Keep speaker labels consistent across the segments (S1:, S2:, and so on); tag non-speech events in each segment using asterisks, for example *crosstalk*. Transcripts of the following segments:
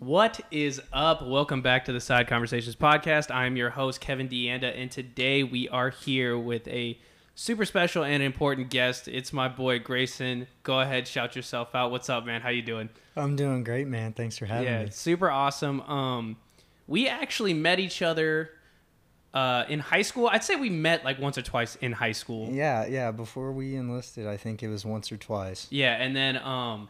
S1: What is up? Welcome back to the Side Conversations podcast. I'm your host Kevin Deanda, and today we are here with a super special and important guest. It's my boy Grayson. Go ahead, shout yourself out. What's up, man? How you doing?
S2: I'm doing great, man. Thanks for having
S1: yeah,
S2: me.
S1: super awesome. Um, we actually met each other uh, in high school. I'd say we met like once or twice in high school.
S2: Yeah, yeah. Before we enlisted, I think it was once or twice.
S1: Yeah, and then um,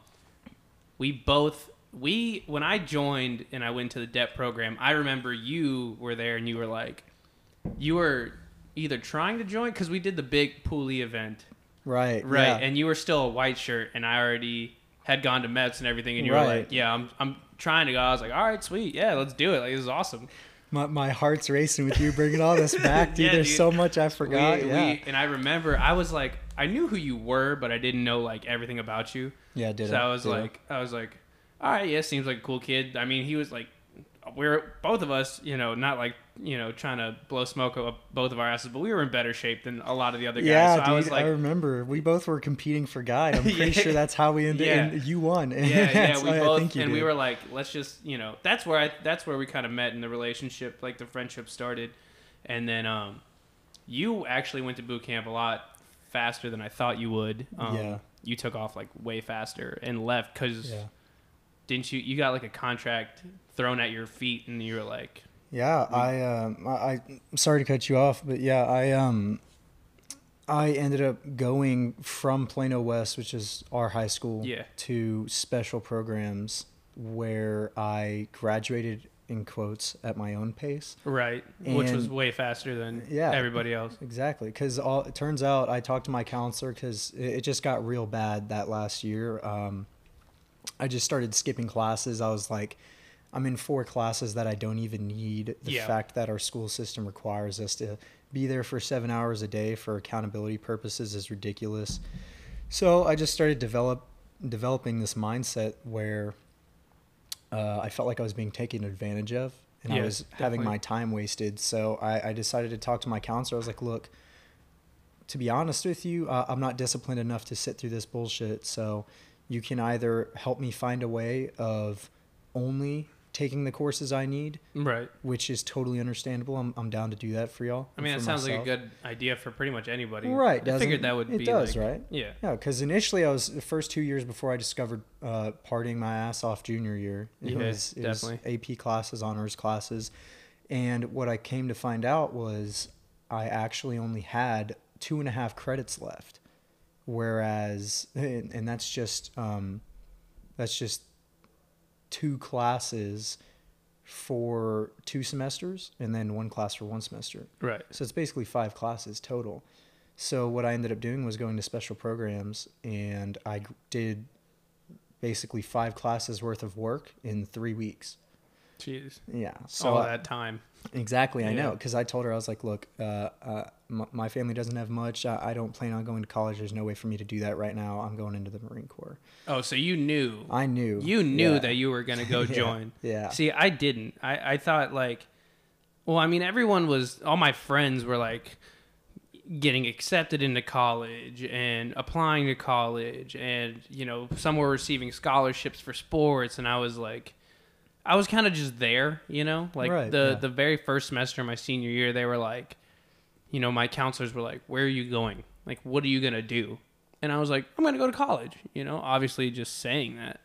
S1: we both we when I joined and I went to the DEP program, I remember you were there and you were like, you were either trying to join because we did the big Poolee event,
S2: Right.
S1: right?
S2: yeah.
S1: And you were still a white shirt, and I already had gone to MEPS and everything, and you were like, yeah, I'm I'm trying to go. I was like, all right, sweet, yeah, let's do it. Like this is awesome.
S2: my, my heart's racing with you bringing all this back, *laughs* dude.
S1: Yeah,
S2: There's
S1: dude.
S2: so much I forgot.
S1: We-
S2: yeah.
S1: we- and I remember I was like, I knew who you were, but I didn't know like everything about you.
S2: yeah, did
S1: so I was
S2: Ditto.
S1: like, I was like, all right, yeah, seems like a cool kid. I mean, he was like, we're both of us, you know, not like you know trying to blow smoke up both of our asses, but we were in better shape than a lot of the other guys.
S2: yeah,
S1: so
S2: dude.
S1: I was
S2: I remember we both were competing for guide. I'm *laughs* pretty
S1: Yeah.
S2: sure that's how we ended.
S1: Yeah.
S2: And you won. *laughs*
S1: yeah, yeah, we both, and we were like, let's just, you know, that's where I, that's where we kind of met in the relationship, like the friendship started, and then um, you actually went to boot camp a lot faster than I thought you would. Um,
S2: Yeah.
S1: You took off like way faster and left because
S2: Yeah.
S1: Didn't you? You got like a contract thrown at your feet, and you were like,
S2: Yeah, I um I, I I'm sorry to cut you off, but yeah, I um I ended up going from Plano West, which is our high school,
S1: Yeah.
S2: to special programs where I graduated in quotes at my own pace.
S1: right, which was way faster than
S2: Yeah.
S1: everybody else.
S2: Exactly, because it turns out I talked to my counselor because it, it just got real bad that last year. Um, I just started skipping classes. I was like, I'm in four classes that I don't even need. The
S1: Yeah.
S2: fact that our school system requires us to be there for seven hours a day for accountability purposes is ridiculous. So I just started develop developing this mindset where uh, I felt like I was being taken advantage of, and I was having my time wasted. So I, I decided to talk to my counselor. I was like, "Look, to be honest with you, uh, I'm not disciplined enough to sit through this bullshit. So you can either help me find a way of only taking the courses I need,
S1: Right.
S2: which is totally understandable. I'm, I'm down to do that for y'all.
S1: I mean, that sounds like a good idea for pretty much anybody.
S2: Right,
S1: I figured that would
S2: It
S1: be
S2: does,
S1: like-
S2: right?
S1: Yeah.
S2: Yeah, because initially I was the first two years before I discovered uh, partying my ass off junior year. It
S1: Yeah,
S2: was it was
S1: definitely.
S2: AP classes, honors classes, and what I came to find out was I actually only had two and a half credits left, whereas and, and that's just um, that's just two classes for two semesters and then one class for one semester.
S1: Right.
S2: So it's basically five classes total. So what I ended up doing was going to special programs, and I did basically five classes worth of work in three weeks.
S1: Jeez.
S2: Yeah. So
S1: All that time.
S2: exactly, I know because I told her I was like, look, uh, uh, my family doesn't have much. I-, I don't plan on going to college. There's no way for me to do that right now. I'm going into the Marine Corps.
S1: Oh, so you knew.
S2: I knew.
S1: You knew
S2: Yeah.
S1: that you were gonna *laughs* go
S2: Yeah,
S1: join.
S2: Yeah.
S1: See, I didn't. I, I thought like, well, I mean, everyone was. All my friends were like getting accepted into college and applying to college, and you know, some were receiving scholarships for sports, and I was like. I was kind of just there, you know, like
S2: Right,
S1: the
S2: yeah.
S1: the very first semester of my senior year, they were like, you know, my counselors were like, "Where are you going? Like, what are you gonna do?" And I was like, "I'm gonna go to college." You know, obviously just saying that,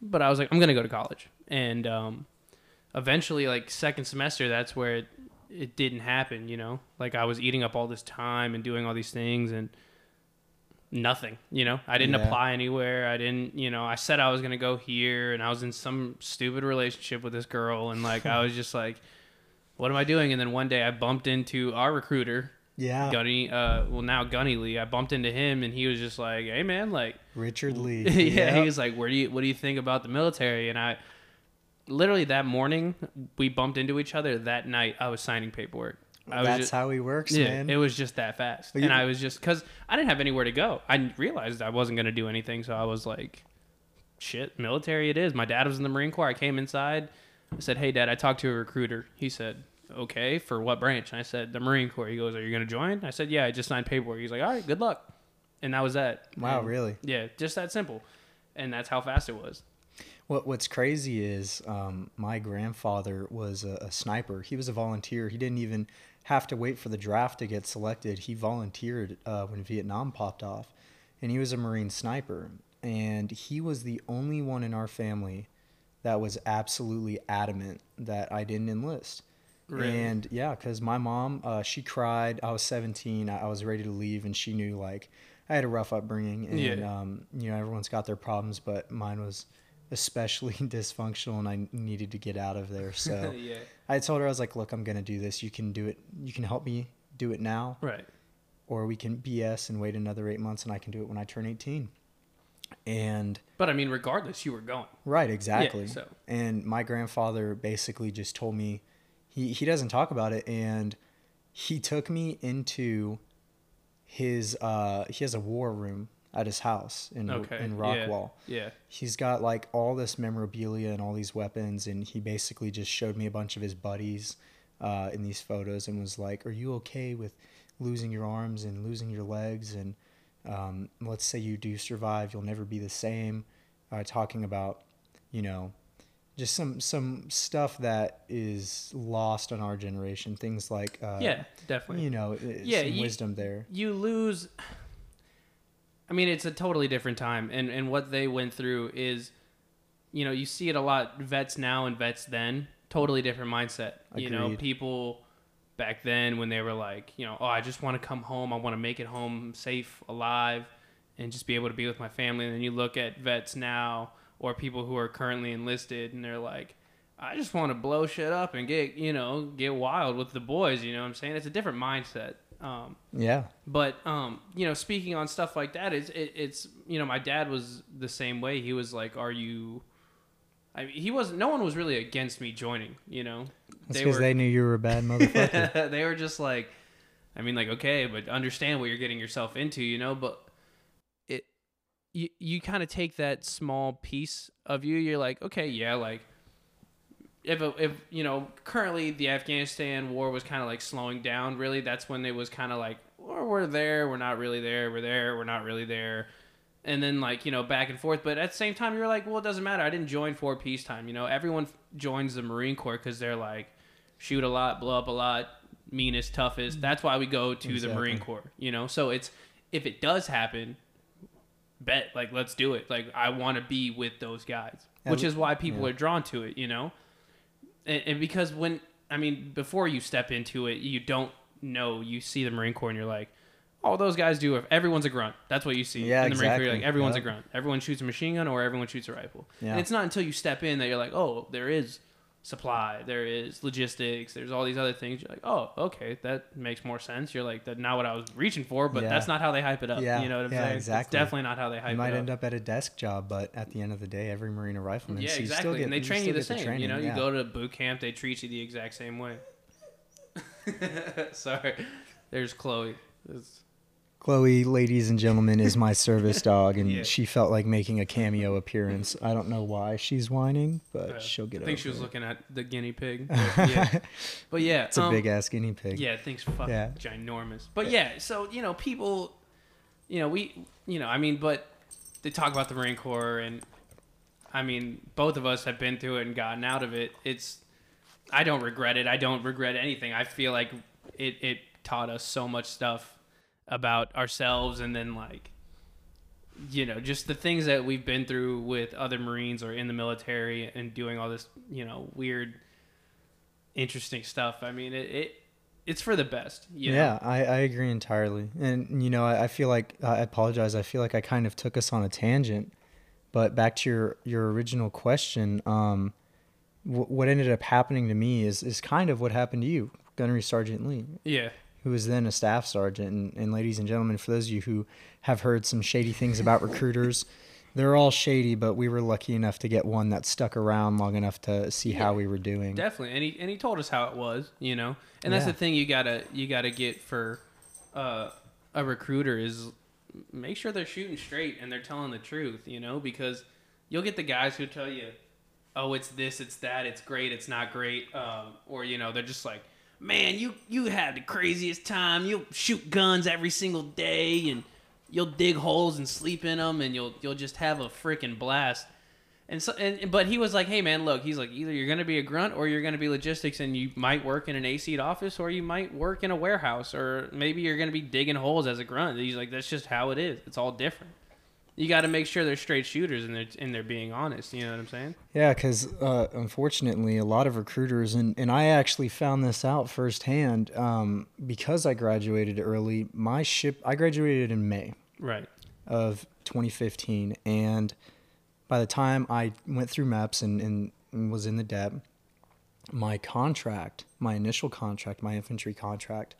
S1: but I was like, "I'm gonna go to college." And um, eventually, like second semester, that's where it it didn't happen. You know, like I was eating up all this time and doing all these things and nothing. You know, I didn't
S2: Yeah.
S1: apply anywhere. I didn't. You know, I said I was gonna go here, and I was in some stupid relationship with this girl, and like I was just like. What am I doing? And then one day I bumped into our recruiter,
S2: yeah.
S1: Gunny, uh, well now Gunny Lee. I bumped into him and he was just like, "Hey man, like,
S2: Richard Lee. *laughs*
S1: yeah."
S2: Yep.
S1: He was like, "Where do you, what do you think about the military?" And I, literally that morning, we bumped into each other. That night, I was signing paperwork. I was
S2: That's
S1: just,
S2: how he works,
S1: yeah,
S2: man.
S1: it was just that fast,
S2: But
S1: and I was just because I didn't have anywhere to go. I realized I wasn't gonna do anything, so I was like, "Shit, military it is." My dad was in the Marine Corps. I came inside. I said, "Hey, Dad, I talked to a recruiter." He said, "Okay, for what branch?" And I said, "The Marine Corps." He goes, "Are you going to join?" I said, "Yeah, I just signed paperwork." He's like, "All right, good luck." And that was that.
S2: wow,
S1: And-
S2: really?
S1: Yeah, just that simple. And that's how fast it was.
S2: What What's crazy is um, my grandfather was a, a sniper. He was a volunteer. He didn't even have to wait for the draft to get selected. He volunteered uh, when Vietnam popped off, and he was a Marine sniper. And he was the only one in our family that was absolutely adamant that I didn't enlist.
S1: Really?
S2: And yeah, because my mom, uh, she cried. I was 17. I, I was ready to leave, and she knew like I had a rough upbringing, and
S1: Yeah.
S2: um, you know everyone's got their problems, but mine was especially *laughs* dysfunctional, and I needed to get out of there. *laughs* So
S1: yeah.
S2: I told her I was like, "Look, I'm gonna do this. You can do it. You can help me do it now,
S1: Right.
S2: or we can BS and wait another eight months, and I can do it when I turn 18." And
S1: But I mean, regardless, you were going.
S2: Right, exactly.
S1: so-
S2: And my grandfather basically just told me he he doesn't talk about it and he took me into his uh he has a war room at his house in
S1: Okay.
S2: in
S1: yeah,
S2: Rockwall.
S1: Yeah.
S2: He's got like all this memorabilia and all these weapons and he basically just showed me a bunch of his buddies uh in these photos and was like, "Are you okay with losing your arms and losing your legs and um, let's say you do survive, you'll never be the same. Uh, talking about, you know, just some some stuff that is lost on our generation. Things like, uh,
S1: yeah. Definitely.
S2: you know, uh,
S1: Yeah,
S2: some
S1: you-
S2: wisdom there.
S1: you lose i mean it's a totally different time and and what they went through is you know you see it a lot vets now and vets then totally different mindset you know people back then when they were like you know oh i just want to come home i want to make it home safe alive and just be able to be with my family and then you look at vets now or people who are currently enlisted and they're like i just want to blow shit up and get you know get wild with the boys you know what i'm saying it's a different mindset um,
S2: Yeah,
S1: but um, you know, speaking on stuff like that, it's it, it's you know, my dad was the same way. He was like, "Are you?" I mean, he wasn't. No one was really against me joining. You know,
S2: that's
S1: they
S2: because
S1: were
S2: they knew you were a bad motherfucker. *laughs*
S1: they were just like, I mean, like okay, but understand what you're getting yourself into. You know, but you you kind of take that small piece of you. You're like, okay, yeah, like if a, if you know currently the Afghanistan war was kind of like slowing down really that's when it was kind of like well, we're there we're not really there we're there we're not really there. And then like you know back and forth but at the same time you're like well it doesn't matter I didn't join for peacetime you know? Everyone f- joins the Marine Corps because they're like shoot a lot blow up a lot meanest toughest mm. that's why we go to the Marine Corps you know? So it's if it does happen bet like let's do it like I want to be with those guys
S2: Yeah,
S1: which is why people
S2: yeah.
S1: are drawn to it you know and, and because when I mean before you step into it, you don't know. You see the Marine Corps and you're like, oh, those guys do. it. Everyone's a grunt. That's what you see
S2: Yeah,
S1: in the Marine Corps. You're like everyone's a grunt. Everyone shoots a machine gun or everyone shoots a rifle.
S2: Yeah.
S1: And it's not until you step in that you're like, oh, there is supply, there is logistics, there's all these other things. You're like, oh, okay, that makes more sense. You're like, that's not what I was reaching for, but
S2: Yeah.
S1: that's not how they hype it up.
S2: Yeah,
S1: You know what I'm
S2: yeah,
S1: saying?
S2: exactly.
S1: It's definitely not how they hype
S2: you might
S1: it up.
S2: end up at a desk job, but at the end of the day, every Marine rifleman.
S1: Yeah,
S2: so
S1: exactly.
S2: Still get,
S1: and they train you the same.
S2: training,
S1: you know,
S2: yeah.
S1: you go to boot camp, they treat you the exact same way. *laughs* Sorry, there's Chloe. It's-
S2: Chloe, ladies and gentlemen, is my service *laughs* dog, and
S1: Yeah.
S2: she felt like making a cameo appearance. I don't know why she's whining, but
S1: uh,
S2: she'll get it.
S1: I think
S2: over
S1: she was
S2: it.
S1: looking at the guinea pig. *laughs* But yeah, but yeah
S2: It's a
S1: um,
S2: big ass guinea pig.
S1: Yeah, things fucking
S2: Yeah.
S1: ginormous. But yeah, so you know, people, you know, we, you know, I mean, but they talk about the Marine Corps, and I mean, both of us have been through it and gotten out of it. It's, I don't regret it. I don't regret anything. I feel like it it taught us so much stuff about ourselves, and then like. You know, just the things that we've been through with other Marines or in the military and doing all this, you know, weird, interesting stuff. I mean, it, it it's for the best. You know?
S2: Yeah, I, I agree entirely. And, you know, I, I feel like, I apologize, I feel like I kind of took us on a tangent. But back to your, your original question, um, w- what ended up happening to me is, is kind of what happened to you, Gunnery Sergeant Lee,
S1: Yeah.
S2: Who was then a staff sergeant. And, and ladies and gentlemen, for those of you who have heard some shady things about recruiters, *laughs* they're all shady, but we were lucky enough to get one that stuck around long enough to see how we were doing.
S1: Definitely. And he and he told us how it was, you know. And that's
S2: Yeah.
S1: the thing you gotta you gotta get for uh, a recruiter is make sure they're shooting straight and they're telling the truth, you know, because you'll get the guys who tell you, Oh, it's this, it's that, it's great, it's not great, um, or you know, they're just like, Man, you you had the craziest time. You'll shoot guns every single day and you'll dig holes and sleep in them and you'll you'll just have a freaking blast And so, and but he was like, "Hey man, look, he's like, either you're gonna be a grunt or you're gonna be logistics, and you might work in an AC office or you might work in a warehouse or maybe you're gonna be digging holes as a grunt." He's like, "That's just how it is. It's all different. You got to make sure they're straight shooters and they're and they're being honest. You know what I'm saying?"
S2: Yeah, because uh, unfortunately, a lot of recruiters, and, and I actually found this out firsthand um, because I graduated early. My ship, I graduated in May
S1: Right.
S2: of 2015, and by the time I went through MEPS and, and, and was in the DEP, my contract, my initial contract, my infantry contract,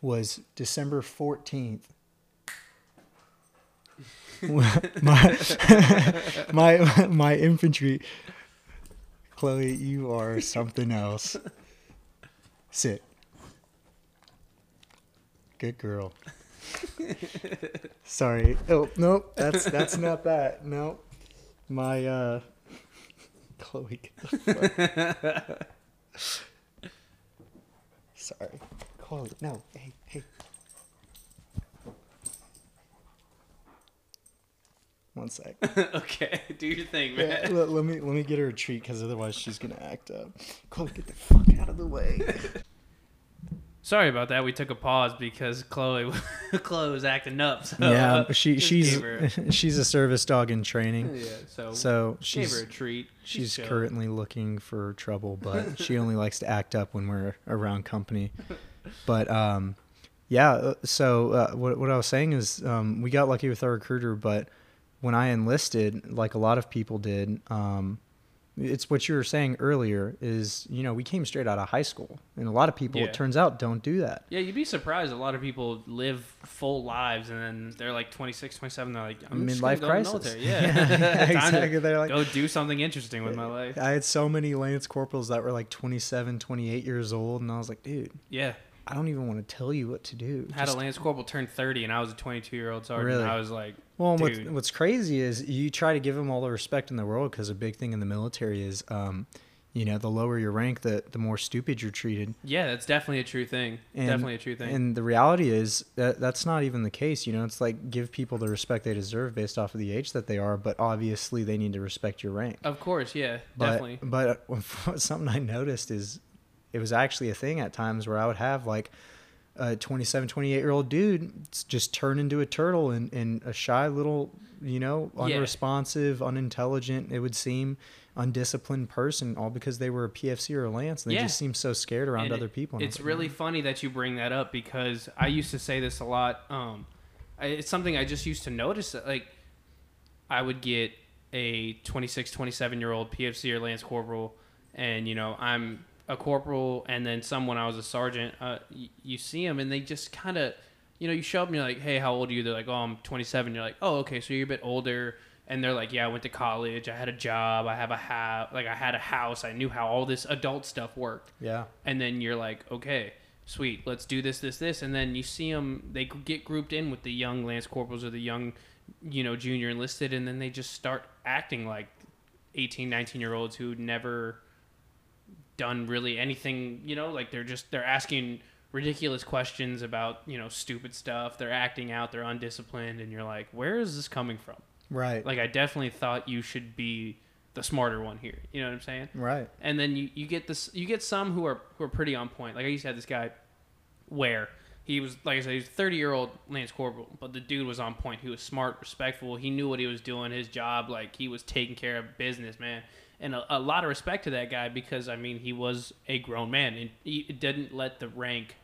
S2: was December 14th. *laughs* my, my my infantry Chloe, you are something else. Sit. Good girl. Sorry. Oh nope, that's that's not that. Nope. My uh Chloe. Sorry. Chloe, no. Hey, hey. One sec. *laughs*
S1: okay, do your thing,
S2: Yeah,
S1: man.
S2: let, let me let me get her a treat because otherwise she's gonna act up. Chloe, get the *laughs* fuck out of the way. *laughs*
S1: Sorry about that. We took a pause because Chloe, Chloe was acting up. So,
S2: yeah,
S1: uh,
S2: she she's she's a service dog in training,
S1: yeah. So,
S2: so
S1: gave
S2: she's
S1: her a treat.
S2: she's currently looking for trouble, but she only likes to act up when we're around company. But um, yeah. uh, So uh, what what I was saying is um, we got lucky with our recruiter, but when I enlisted, like a lot of people did, um, it's what you were saying earlier. Is you know we came straight out of high school, and a lot of people,
S1: Yeah.
S2: it turns out, don't do that.
S1: Yeah, you'd be surprised. A lot of people live full lives and then they're like 26, 27. They're like, I'm
S2: Midlife crisis.
S1: To the military. Yeah, *laughs* *laughs* Time
S2: exactly. They're like,
S1: go do something interesting with my *laughs* life.
S2: I had so many lance corporals that were like 27, 28 years old, and I was like, dude,
S1: Yeah,
S2: I don't even want to tell you what to do.
S1: had
S2: Just-
S1: a lance corporal turn 30 and I was a 22 year old sergeant.
S2: Really?
S1: I was like,
S2: well, and what, what's crazy is you try to give them all the respect in the world because a big thing in the military is, um, you know, the lower your rank, the the more stupid you're treated.
S1: yeah, that's definitely a true thing.
S2: And,
S1: definitely a true thing.
S2: And the reality is that that's not even the case. You know, it's like give people the respect they deserve based off of the age that they are, but obviously they need to respect your rank.
S1: of course, yeah,
S2: But,
S1: definitely.
S2: But *laughs* something I noticed is it was actually a thing at times where I would have like a 27, 28 year old dude just turn into a turtle and, and a shy little, you know,
S1: Yeah.
S2: unresponsive, unintelligent, it would seem, undisciplined person, all because they were a PFC or a Lance. And they
S1: Yeah.
S2: just seem so scared around
S1: And
S2: other
S1: it-
S2: people.
S1: It's
S2: like,
S1: really funny that you bring that up because I used to say this a lot. Um, I, it's something I just used to notice. That, like, I would get a 26, 27 year old PFC or Lance Corporal, and you know I'm a corporal, and then someone I was a sergeant. Uh, y- you see them, and they just kind of, you know, you show up and you're like, "Hey, how old are you?" They're like, "Oh, I'm 27." You're like, "Oh, okay, so you're a bit older." And they're like, "Yeah, I went to college. I had a job. I have a house. Like, I had a house. I knew how all this adult stuff worked."
S2: yeah.
S1: and then you're like, okay, sweet, let's do this, this, this, and then you see them, they get grouped in with the young lance corporals or the young, you know, junior enlisted, and then they just start acting like 18, 19 year olds who never done really anything, you know, like they're just they're asking ridiculous questions about you know stupid stuff. They're acting out, they're undisciplined, and you're like, where is this coming from?
S2: Right.
S1: Like I definitely thought you should be the smarter one here. You know what I'm saying?
S2: right.
S1: and then you, you get this you get some who are who are pretty on point. Like I used to have this guy where he was like I said, he was a thirty year old Lance Corporal, but the dude was on point. He was smart, respectful. He knew what he was doing, his job, like he was taking care of business, man. And a, a lot of respect to that guy because I mean he was a grown man and he didn't let the rank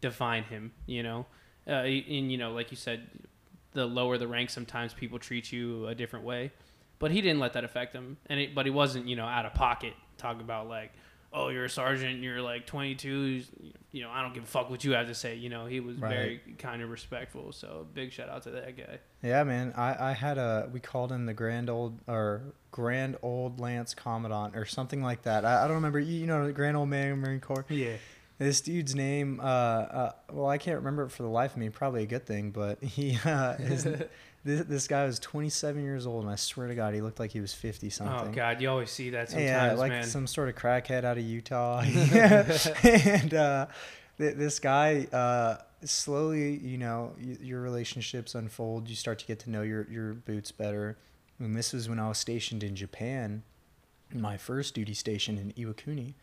S1: define him. You know, uh, and you know, like you said, the lower the rank, sometimes people treat you a different way. But he didn't let that affect him, and it, but he wasn't, you know, out of pocket talking about like, oh, you're a sergeant, you're like 22, you know, I don't give a fuck what you have to say. You know, he was
S2: Right.
S1: very kind of respectful. So big shout out to that guy.
S2: Yeah, man. I, I had a we called him the grand old or grand old Lance Commandant or something like that. I, I don't remember. You, you know, the grand old man Marine Corps.
S1: Yeah.
S2: This dude's name, uh, uh, well, I can't remember it for the life of me. Probably a good thing, but he, uh, his, *laughs* this, this guy was 27 years old, and I swear to God, he looked like he was 50 something.
S1: Oh God, you always see that sometimes,
S2: yeah, like
S1: man.
S2: some sort of crackhead out of Utah. *laughs* *laughs* and uh, th- this guy, uh, slowly, you know, y- your relationships unfold. You start to get to know your, your boots better. And this was when I was stationed in Japan, my first duty station in Iwakuni.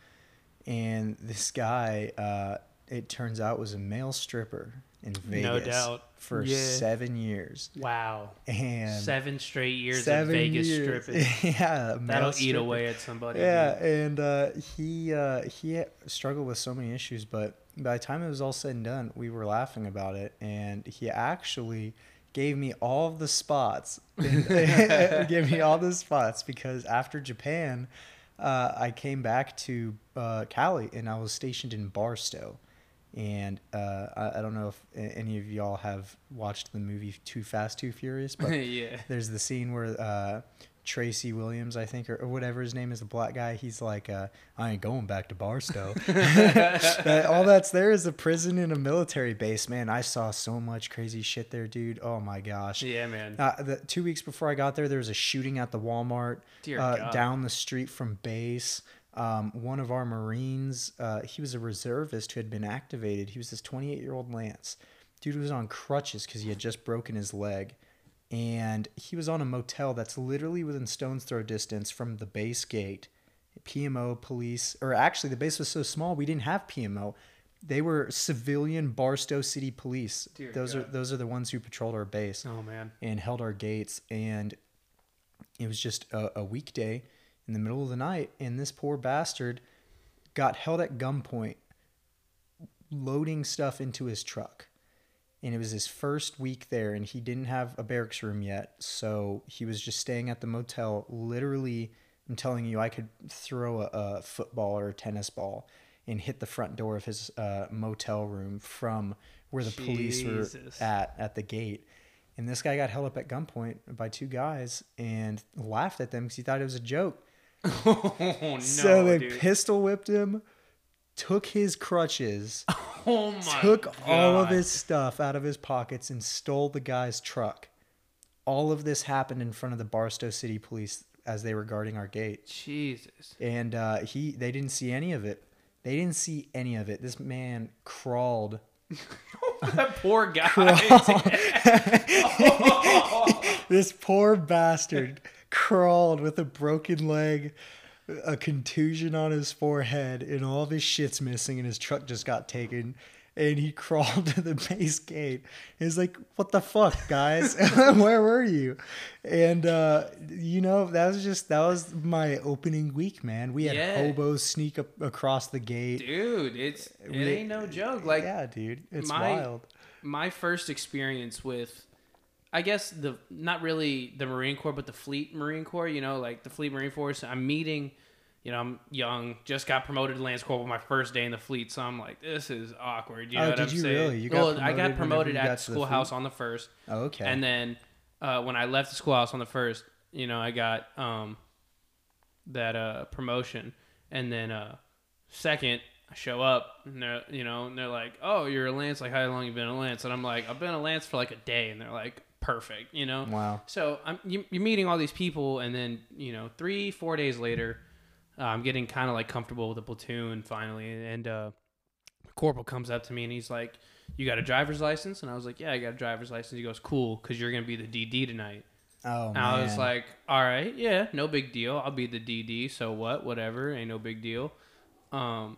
S2: And this guy, uh, it turns out, was a male stripper in Vegas
S1: doubt.
S2: for
S1: Yeah.
S2: seven years.
S1: Wow.
S2: And
S1: Seven straight years
S2: seven
S1: of Vegas
S2: years.
S1: stripping. *laughs*
S2: yeah,
S1: That'll eat away at somebody.
S2: Yeah,
S1: dude.
S2: and uh, he uh, he struggled with so many issues, but by the time it was all said and done, we were laughing about it, and he actually gave me all the spots. *laughs* *laughs* gave me all the spots because after Japan, uh, I came back to uh, Cali and I was stationed in Barstow. And uh, I, I don't know if any of y'all have watched the movie Too Fast, Too Furious, but *laughs*
S1: yeah.
S2: there's the scene where uh, Tracy Williams, I think, or, or whatever his name is, the black guy. He's like, uh, "I ain't going back to Barstow." *laughs* All that's there is a prison and a military base. Man, I saw so much crazy shit there, dude. Oh my gosh.
S1: Yeah, man.
S2: Uh, the, two weeks before I got there, there was a shooting at the Walmart uh, down the street from base. Um, one of our Marines, uh, he was a reservist who had been activated. He was this 28 year old Lance. Dude was on crutches because he had just broken his leg. And he was on a motel that's literally within stone's throw distance from the base gate. PMO, police, or actually, the base was so small we didn't have PMO. They were civilian Barstow City Police.
S1: Dear
S2: those are those are the ones who patrolled our base
S1: oh man.
S2: and held our gates. And it was just a, a weekday in the middle of the night, and this poor bastard got held at gunpoint, loading stuff into his truck. And it was his first week there, and he didn't have a barracks room yet, so he was just staying at the motel. Literally, I'm telling you, I could throw a, a football or a tennis ball and hit the front door of his uh, motel room from where the police were at at the gate. And this guy got held up at gunpoint by two guys and laughed at them because he thought it was a joke.
S1: Oh no,
S2: so they
S1: dude.
S2: pistol whipped him, took his crutches, *laughs*
S1: oh my
S2: took all of his stuff out of his pockets, and stole the guy's truck. All of this happened in front of the Barstow City Police as they were guarding our gate,
S1: Jesus.
S2: and uh, he they didn't see any of it. They didn't see any of it. This man crawled *laughs*
S1: that poor guy. *laughs*
S2: this poor bastard crawled with a broken leg, a contusion on his forehead, and all of his shit's missing, and his truck just got taken. And he *laughs* crawled to the base gate. He's like, "What the fuck, guys? *laughs* Where were you?" And uh, you know, that was just that was my opening week, man. We had
S1: Yeah.
S2: hobos sneak up across the gate.
S1: Dude, it's it
S2: We-
S1: ain't no joke. Like
S2: yeah, dude, it's
S1: my-
S2: wild.
S1: my first experience with I guess the not really the Marine Corps, but the Fleet Marine Corps. You know, like the Fleet Marine Force. I'm meeting. You know, I'm young, just got promoted to Lance Corporal my first day in the fleet, so I'm like, this is awkward. You know
S2: Oh,
S1: what
S2: did
S1: I'm
S2: you
S1: saying?
S2: really? You got
S1: well, I got promoted at
S2: got
S1: the schoolhouse on the first,
S2: Oh, okay.
S1: and then uh, when I left the schoolhouse on the first, you know, I got um, that uh, promotion, and then uh, second, I show up, and they're you know, and they're like, "Oh, you're a Lance. Like, how long you been a Lance?" And I'm like, "I've been a Lance for like a day," and they're like, "Perfect," you know.
S2: wow.
S1: So I'm you, you're meeting all these people, and then you know, three four days later, uh, I'm getting kind of like comfortable with the platoon finally, and uh, corporal comes up to me and he's like, "You got a driver's license?" And I was like, "Yeah, I got a driver's license." He goes, "Cool, because you're gonna be the DD tonight."
S2: Oh.
S1: I was like, "All right, yeah, no big deal. I'll be the DD. So what? Whatever, ain't no big deal." Um,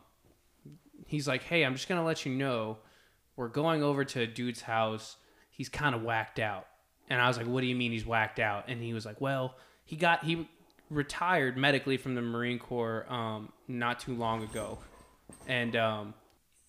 S1: he's like, "Hey, I'm just gonna let you know, we're going over to a dude's house. He's kind of whacked out." And I was like, "What do you mean he's whacked out?" And he was like, "Well, he got he retired medically from the Marine Corps um, not too long ago, and um,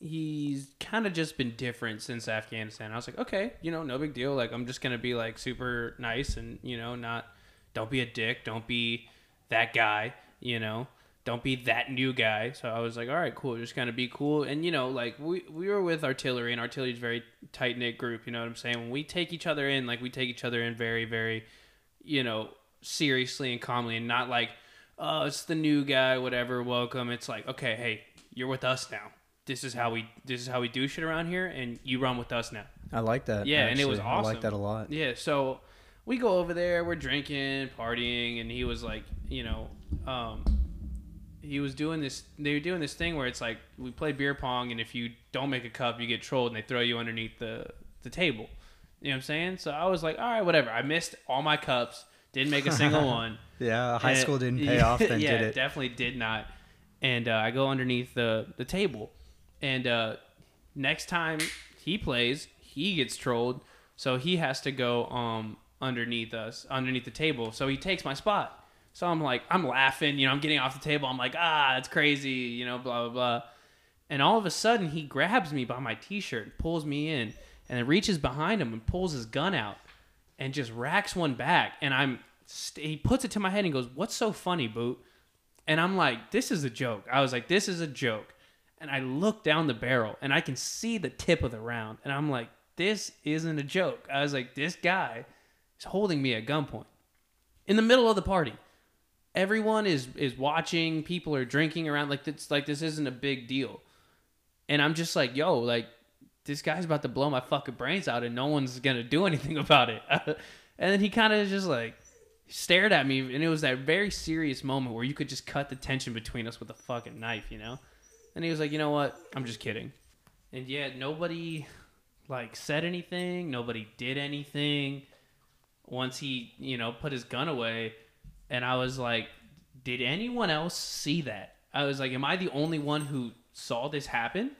S1: he's kind of just been different since Afghanistan." I was like, "Okay, you know, no big deal. Like, I'm just gonna be like super nice and you know, not don't be a dick, don't be that guy, you know." Don't be that new guy. So I was like, all right, cool. Just kind of be cool. And, you know, like we, we were with artillery, and artillery is very tight knit group. You know what I'm saying? When we take each other in, like we take each other in very, very, you know, seriously and calmly, and not like, oh, it's the new guy, whatever, welcome. It's like, okay, hey, you're with us now. This is how we this is how we do shit around here, and you run with us now.
S2: I like that.
S1: Yeah, and it was
S2: actually. I like that a lot.
S1: Yeah, so we go over there, we're drinking, partying, and he was like, you know, um, he was doing this. They were doing this thing where it's like we play beer pong, and if you don't make a cup, you get trolled, and they throw you underneath the the table. You know what I'm saying? So I was like, all right, whatever. I missed all my cups. Didn't make a single *laughs* one.
S2: Yeah, high
S1: And-
S2: school didn't *laughs* pay
S1: yeah,
S2: off. Then
S1: yeah,
S2: did it?
S1: definitely did not. And uh, I go underneath the the table, and uh, next time he plays, he gets trolled, so he has to go um underneath us, underneath the table. So he takes my spot. So I'm like, I'm laughing, you know, I'm getting off the table. I'm like, ah, that's crazy, you know, blah blah blah. And all of a sudden, he grabs me by my t-shirt, and pulls me in, and then reaches behind him and pulls his gun out, and just racks one back. And I'm, st- he puts it to my head and goes, "What's so funny, boot?" And I'm like, "This is a joke." I was like, "This is a joke." And I look down the barrel, and I can see the tip of the round, and I'm like, "This isn't a joke." I was like, "This guy is holding me at gunpoint in the middle of the party." Everyone is is watching. People are drinking around. Like it's like this isn't a big deal and I'm just like, yo, like this guy's about to blow my fucking brains out, and no one's gonna do *laughs* anything about it. *laughs* and then he kind of just like stared at me, and it was that very serious moment where you could just cut the tension between us with a fucking knife, you know. And he was like, you know what? I'm just kidding. And yet nobody like said anything. Nobody did anything. Once he, you know, put his gun away, and I was like, did anyone else see that? I was like, am I the only one who saw this happen?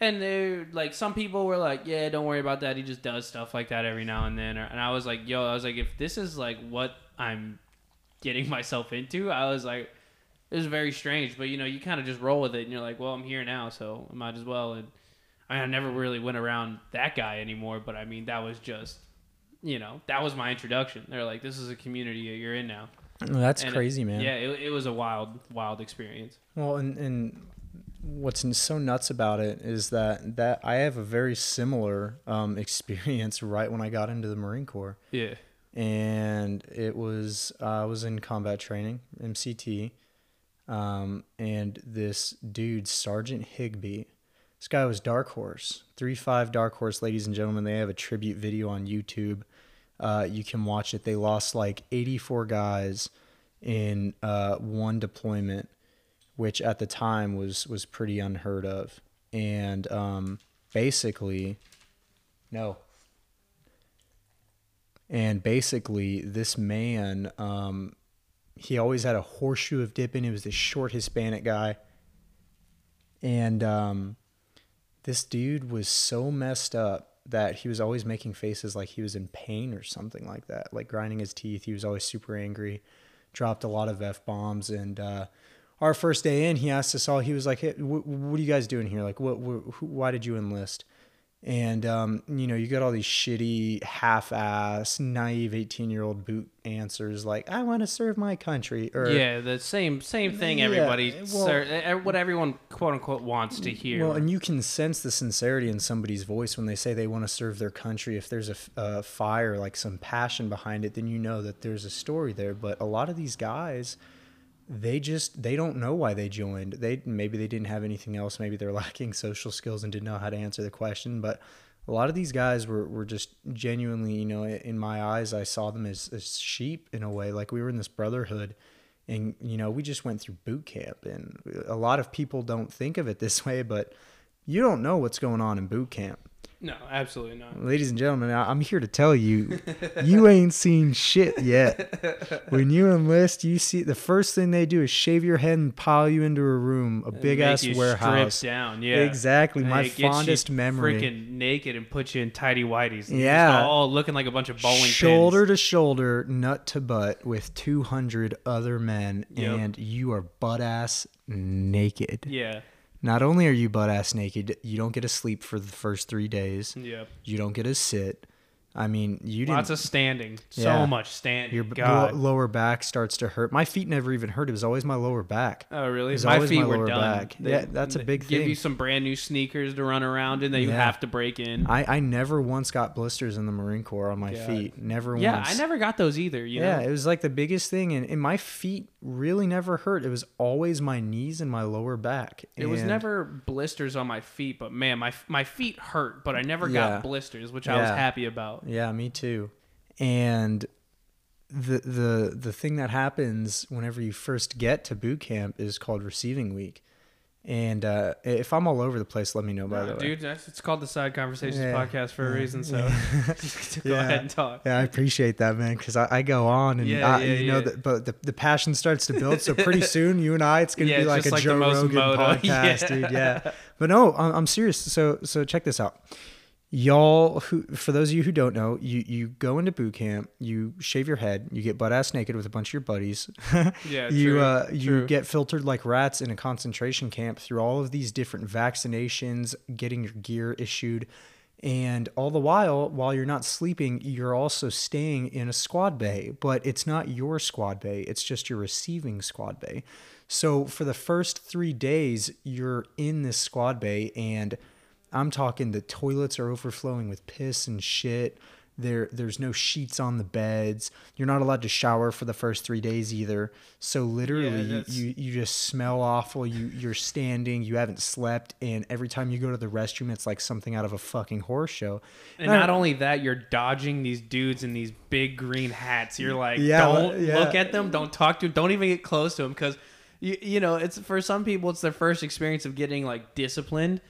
S1: And they're like some people were like, yeah, don't worry about that. He just does stuff like that every now and then. And I was like, yo, I was like, if this is like what I'm getting *laughs* myself into, I was like, it was very strange. But you know, you kind of just roll with it, and you're like, well, I'm here now, so I might as well. And I, mean, I never really went around that guy anymore. But I mean, that was just, you know, that was my introduction. They're like, this is a community that you're in now.
S2: That's
S1: And it-
S2: crazy, man.
S1: Yeah, it, it was a wild, wild experience.
S2: Well, and and what's so nuts about it is that that I have a very similar um, *laughs* experience right when I got into the Marine Corps,
S1: Yeah.
S2: and it was I was in combat training, MCT, um, and this dude, Sergeant Higby. This guy was Dark Horse, three five Dark Horse, ladies and gentlemen. They have a tribute video on YouTube. Uh, you can watch it. They lost like 84 guys in uh, one deployment, which at the time was was pretty unheard of. And um, basically, no. And basically, this man, um, he always had a horseshoe of dipping. He was this short Hispanic guy, and um, this dude was so messed up that he was always making faces like he was in pain or something like that, like grinding his teeth. He was always super angry, dropped a lot of f bombs, and uh, our first day in, he asked us all. He was like, "Hey, wh- what are you guys doing here? Like, what? wh- who, why did you enlist?" And um, you know, you got all these shitty, half-ass, naive eighteen-year-old boot answers like, "I want to serve my country," or
S1: yeah, the same same thing.
S2: Yeah,
S1: Everybody,
S2: well-
S1: sir, eh, what everyone quote unquote wants to hear.
S2: Well, and you can sense the sincerity in somebody's voice when they say they want to serve their country. If there's a fire, like some passion behind it, then you know that there's a story there. But a lot of these guys, they just they don't know why they joined. They maybe they didn't have anything else. Maybe they're *laughs* lacking social skills and didn't know how to answer the question. But a lot of these guys were, were just genuinely, you know, in my eyes, I saw them as, as sheep in a way. Like we were in this brotherhood and you know we just went through boot camp and a lot of people don't think of it this *laughs* way but you don't know what's going on in boot camp
S1: no, absolutely not.
S2: ladies and gentlemen I- i'm here to tell you you *laughs* ain't seen shit yet when you enlist you see the first thing they do is shave your head and pile you into a room a big ass
S1: you
S2: warehouse
S1: strip down. Yeah,
S2: exactly my
S1: you
S2: fondest memory
S1: Freaking naked and put you in tidy whities.
S2: Yeah.
S1: just all looking like a bunch of bowling
S2: shoulder
S1: pins.
S2: to shoulder, nut to butt, with 200 other men,
S1: Yep.
S2: and you are butt ass naked.
S1: Yeah,
S2: Not only are you butt ass naked, you don't get to sleep for the first three days.
S1: yeah.
S2: You don't get to sit. I mean, you didn't.
S1: Lots of standing.
S2: Yeah.
S1: So much standing.
S2: your
S1: God.
S2: lo- lower back starts to hurt. My feet never even hurt. It was always my lower back.
S1: Oh really? My
S2: always
S1: feet
S2: my
S1: were done.
S2: back. Yeah, that's a big
S1: Give
S2: thing.
S1: Give you some brand new sneakers to run around in that you
S2: Yeah.
S1: have to break in.
S2: I, I never once got blisters in the Marine Corps on my
S1: God.
S2: feet. Never once
S1: yeah,
S2: once.
S1: I never got those either. You
S2: yeah,
S1: know?
S2: it was like the biggest thing, and, and my feet really never hurt. It was always my knees and my lower back.
S1: It was never blisters on my feet, but man, my my feet hurt, but I never
S2: Yeah.
S1: got blisters, which I was happy about.
S2: Yeah, me too. And the the the thing that happens whenever you first get to boot camp is called receiving week. And uh, if I'm all over the place, let me know. By
S1: No,
S2: the way,
S1: dude, it's called the Side Conversations
S2: Yeah.
S1: podcast for a reason. So *laughs* go
S2: Yeah. *laughs*
S1: ahead and talk.
S2: Yeah, I appreciate that, man, because I, I go on and
S1: Yeah,
S2: I, you know, the, but the, the passion starts to build. So pretty *laughs* soon, you and I, it's gonna be like a
S1: like
S2: Joe Rogan
S1: moto.
S2: podcast, dude. Yeah, but no, I'm, I'm serious. So so check this out, y'all. Who for those of you who don't know, you you go into boot camp, you shave your head, you get butt ass naked with a bunch of your buddies. *laughs*
S1: Yeah,
S2: you
S1: true,
S2: uh you
S1: true.
S2: get filtered like rats in a concentration camp through all of these different vaccinations, getting your gear issued. And all the while, while you're not sleeping, you're also staying in a squad bay, but it's not your squad bay, it's just your receiving squad bay. So for the first three days, you're in this squad bay, and I'm talking the toilets are overflowing with piss and shit. There, there's no sheets on the beds. You're not allowed to shower for the first three days either. So literally,
S1: Yeah,
S2: you, you just smell awful. You you're standing. You haven't slept, and every time you go to the restroom, it's like something out of a fucking horror show.
S1: And not only that, you're dodging these dudes in these big green hats. You're like,
S2: Yeah,
S1: don't
S2: yeah.
S1: look at them, don't talk to them, don't even get close to them because you you know it's for some people it's their first experience of getting like disciplined,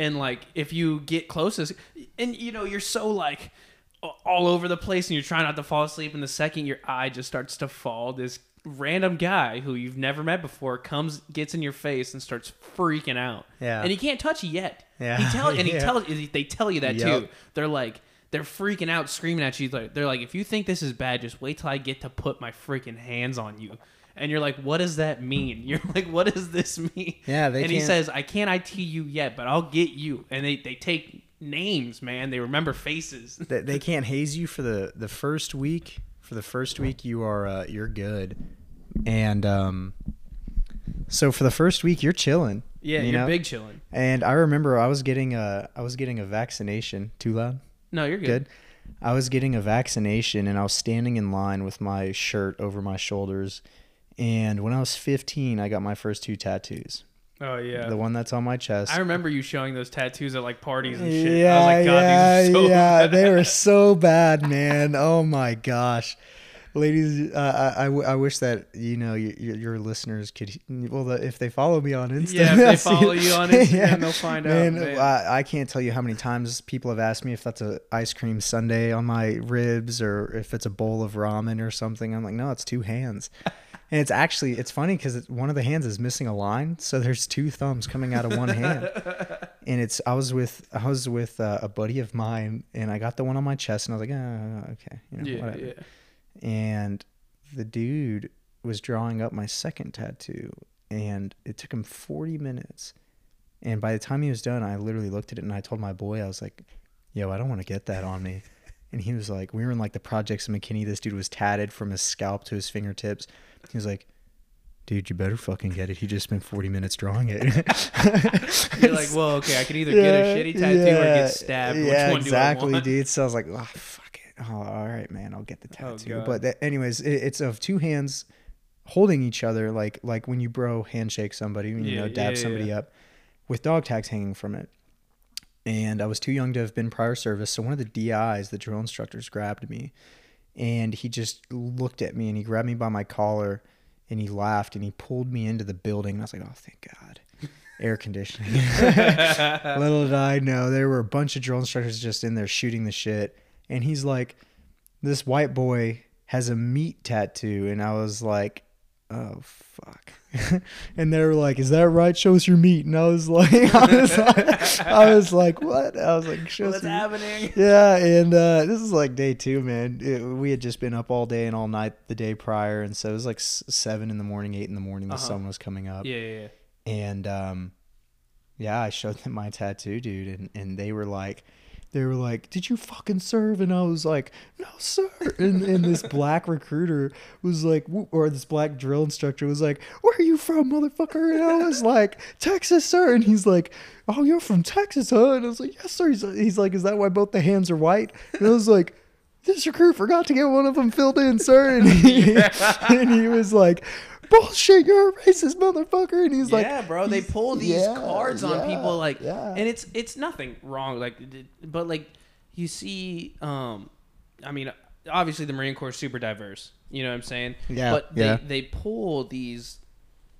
S1: and like if you get closest, and you know you're so like all over the place and you're trying not to fall asleep, and the second your eye just starts to fall, this random guy who you've never met before comes gets in your face and starts freaking out.
S2: Yeah.
S1: and he can't touch you yet.
S2: Yeah.
S1: he tell and he *laughs*
S2: Yeah.
S1: tells they tell you that
S2: Yep.
S1: too. They're like they're freaking out, screaming at you. Like they're like, if you think this is bad, just wait till I get to put my freaking hands on you. And you're like, what does that mean? *laughs* You're like, what does this mean?
S2: Yeah, they
S1: And he
S2: can't-
S1: says, I can't IT you yet, but I'll get you. And they they take names, man. They remember faces.
S2: They, they can't haze you for the the first week. For the first week, you are uh, you're good, and um, so for the first week, you're chilling.
S1: Yeah,
S2: you
S1: you're
S2: know?
S1: big chilling.
S2: And I remember I was getting a I was getting a vaccination. Too loud.
S1: No, you're good.
S2: Good. I was getting a vaccination and I was standing in line with my shirt over my shoulders. And when I was 15, I got my first two tattoos.
S1: Oh yeah.
S2: The one that's on my chest.
S1: I remember you showing those tattoos at like parties and shit.
S2: Yeah,
S1: I was like, God,
S2: yeah,
S1: these are so
S2: yeah.
S1: bad.
S2: They were *laughs* so bad, man. Oh my gosh, ladies, uh, I, I, wish that you know your, your, listeners could. Well, the, if they follow me on Instagram,
S1: Yeah, if they *laughs* follow you on Instagram, *laughs* they'll find out,
S2: Man,
S1: man.
S2: I, I can't tell you how many times people have asked me if that's a ice cream sundae on my ribs or if it's a bowl of ramen or something. I'm like, no, it's two hands. And it's actually it's funny because one of the hands is missing a line, so there's two thumbs coming out of one hand. *laughs* And it's I was with I was with uh, a buddy of mine, and I got the one on my chest, and I was like, oh, okay, you know,
S1: Yeah,
S2: whatever.
S1: yeah.
S2: And the dude was drawing up my second tattoo, and it took him 40 minutes. And by the time he was done, I literally looked at it and I told my boy, I was like, "Yo, I don't want to get that on me." And he was like, "We were in like the projects in McKinney. This dude was tatted from his scalp to his fingertips." He was like, "Dude, you better fucking get it. He just spent 40 minutes drawing it." *laughs*
S1: You're like, well, okay, I can either get a shitty tattoo or get stabbed.
S2: Yeah,
S1: Which one
S2: exactly,
S1: do I want?
S2: dude. So I was like, oh, fuck it. Oh, all right, man, I'll get the
S1: Oh,
S2: tattoo.
S1: God.
S2: but that, anyways, it, it's of two hands holding each other, like like when you bro handshake somebody, you
S1: Yeah,
S2: know, dab
S1: yeah,
S2: somebody
S1: yeah.
S2: up, with dog tags hanging from it. And I was too young to have been prior service, so one of the DIs, the drill instructors, grabbed me, and he just looked at me and he grabbed me by my collar, and he laughed and he pulled me into the building. And I was like, oh, thank God. Air conditioning. *laughs* Little did I know, there were a bunch of drill instructors just in there shooting the shit. And he's like, this white boy has a meat tattoo. And I was like, oh, fuck. *laughs* and they were like, is that right? Show us your meat. And I was like, *laughs* I was like, I was like what? I was like, show us
S1: What's
S2: meat."
S1: happening? *laughs*
S2: Yeah, and uh, this is like day two, man. It- we had just been up all day and all night the day prior, and so it was like seven in the morning, eight in the morning. The
S1: Uh-huh.
S2: sun was coming up,
S1: Yeah, yeah, yeah.
S2: and um, yeah, I showed them my tattoo, dude, and and they were like, they were like, "Did you fucking serve?" And I was like, "No, sir." And and this black recruiter was like, or this black drill instructor was like, "Where are you from, motherfucker?" And I was like, "Texas, sir." And he's like, "Oh, you're from Texas, huh?" And I was like, "Yes, sir." He's, he's like, "Is that why both the hands are white?" And I was like. This recruit forgot to get one of them filled in, sir. And he, *laughs* and he was like, "Bullshit, you're a racist motherfucker." And he's like,
S1: yeah, bro, they pull these
S2: yeah,
S1: cards on
S2: yeah,
S1: people like,
S2: yeah.
S1: and it's it's nothing wrong, like, but like you see, um, I mean, obviously the Marine Corps is super diverse. You know what I'm saying?
S2: Yeah,
S1: But they they pull these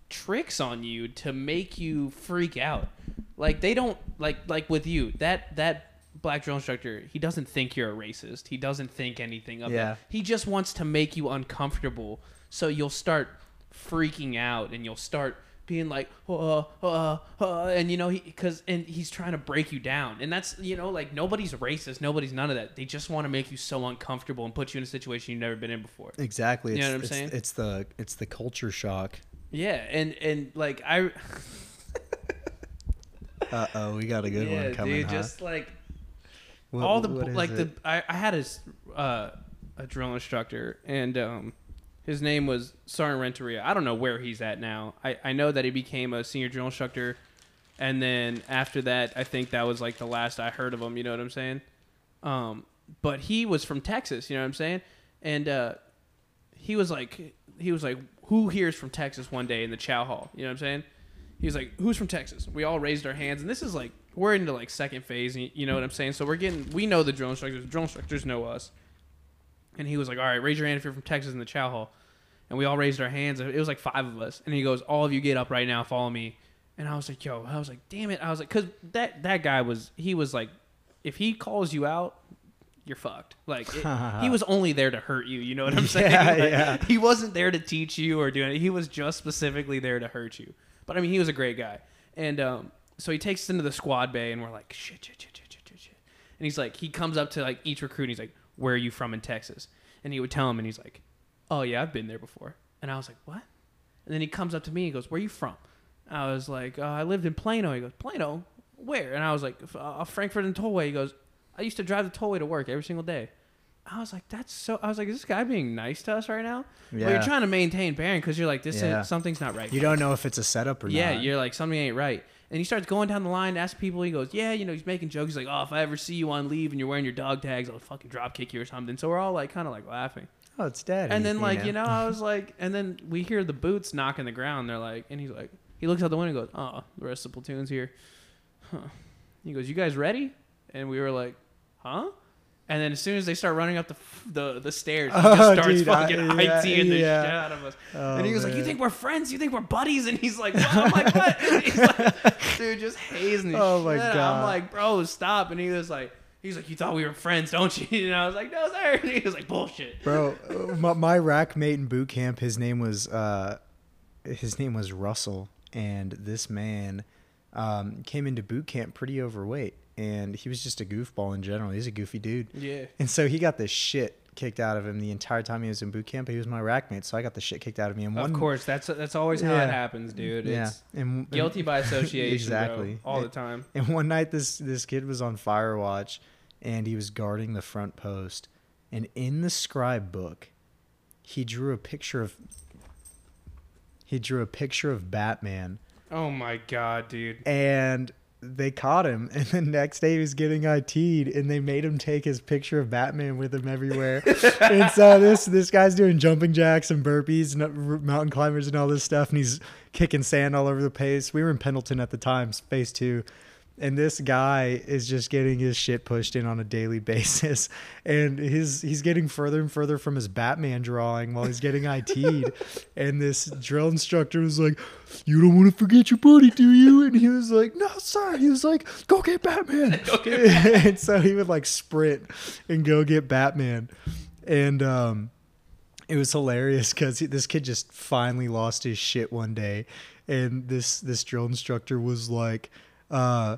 S1: tricks on you to make you freak out. Like they don't like like with you that that black drill instructor. He doesn't think you're a racist. He doesn't think anything of
S2: Yeah.
S1: that. He just wants to make you uncomfortable, so you'll start freaking out and you'll start being like uh, uh, uh, and you know he because and he's trying to break you down and that's you know like nobody's racist nobody's none of that they just want to make you so uncomfortable and put you in a situation you've never been in before
S2: Exactly.
S1: You
S2: It's,
S1: know what I'm
S2: it's,
S1: saying?
S2: It's the it's the culture shock.
S1: yeah and and like i *laughs*
S2: Uh oh, we got a good
S1: yeah
S2: one coming.
S1: dude
S2: huh?
S1: just like
S2: What-
S1: all the like the? I, I had a uh, a drill instructor and um his name was Sergeant Renteria. I don't know where he's at now. I, I know that he became a senior drill instructor and then after that I think that was like the last I heard of him, you know what I'm saying? Um but he was from Texas, you know what I'm saying? And uh he was like he was like who here is from Texas one day in the chow hall, you know what I'm saying? He was like, "Who's from Texas?" We all raised our hands, and this is like we're into like second phase. You know what I'm saying? So we're getting we know the drill instructors. Drill instructors know us. And he was like, "All right, raise your hand if you're from Texas in the chow hall." And we all raised our hands. It was like five of us, and he goes, "All of you get up right now, follow me." And I was like, "Yo," I was like, "Damn it!" I was like, "Cause that that guy was he was like, if he calls you out." You're fucked. Like it, he was *laughs* only there to hurt you. You know what I'm saying?
S2: Yeah, *laughs*
S1: Like,
S2: yeah.
S1: He wasn't there to teach you or do anything. He was just specifically there to hurt you. But I mean, he was a great guy. And um, so he takes us into the squad bay, and we're like, shit, shit, shit, shit, shit, shit, shit. And he's like, he comes up to like each recruit, and he's like, where are you from in Texas? And he would tell him, and he's like, oh yeah, I've been there before. And I was like, what? And then he comes up to me, and he goes, where are you from? I was like, uh, I lived in Plano. He goes, Plano? Where? And I was like, uh, Frankford and Tollway. He goes, I used to drive the Tollway to work every single day. I was like, that's so. I was like, is this guy being nice to us right now?
S2: Yeah.
S1: you're trying to maintain bearing because you're like, this
S2: Yeah.
S1: is, something's not right.
S2: You don't know if it's a setup or not.
S1: yeah,
S2: not.
S1: you're like something ain't right. And he starts going down the line, ask people. He goes, yeah, you know, he's making jokes. He's like, oh, if I ever see you on leave and you're wearing your dog tags, I'll fucking drop kick you or something. So we're all like, kind of like laughing.
S2: Oh, it's daddy.
S1: And then like you know, I *laughs* was like, and then we hear the boots knocking the ground. They're like, and he's like, he looks out the window and goes, oh, the rest of the platoon's here. Huh. He goes, you guys ready? And we were like, huh? And then as soon as they start running up the the, the stairs, he
S2: Oh,
S1: just starts
S2: dude, I-
S1: fucking
S2: yeah,
S1: ITing the
S2: yeah.
S1: shit out of us.
S2: Oh,
S1: and he was like, "You think we're friends? You think we're buddies?" And he's like, *laughs* what? "I'm like, what?" And *laughs* he's like, "Dude, just hazing the
S2: Oh, my
S1: shit." I'm
S2: God.
S1: like, "Bro, stop!" And he was like, "He's like, you thought we were friends, don't you?" *laughs* And I was like, "No, sir." And *laughs* he was like, "Bullshit."
S2: bro uh, my, my rack mate in boot camp his name was uh his name was russell and this man um came into boot camp pretty overweight and he was just a goofball in general he's a goofy dude
S1: Yeah.
S2: and so he got this shit kicked out of him the entire time he was in boot camp he was my rack mate so i got the shit kicked out of me and one
S1: of course, that's that's always how
S2: Yeah.
S1: it happens, dude.
S2: yeah
S1: It's
S2: and,
S1: guilty by *laughs* association,
S2: Exactly.
S1: bro, all the time.
S2: And one night this this kid was on fire watch and he was guarding the front post and in the scribe book he drew a picture of he drew a picture of Batman
S1: Oh my god, dude.
S2: and they caught him *laughs* and the next day he was getting IT'd and they made him take his picture of Batman with him everywhere. *laughs* and so this this guy's doing jumping jacks and burpees and uh, mountain climbers and all this stuff and he's kicking sand all over the place. We were in Pendleton at the time, space 2. And this guy is just getting his shit pushed in on a daily *laughs* basis, and his he's getting further and further from his Batman drawing while he's getting IT'd. *laughs* and this drill instructor was like, "You don't want to forget your buddy, do you?" And he was like, "No, sir." He was like, "Go get Batman." *laughs* and so he would like sprint and go get Batman, and um, it was hilarious because this kid just finally lost his shit one day, and this this drill instructor was like, uh,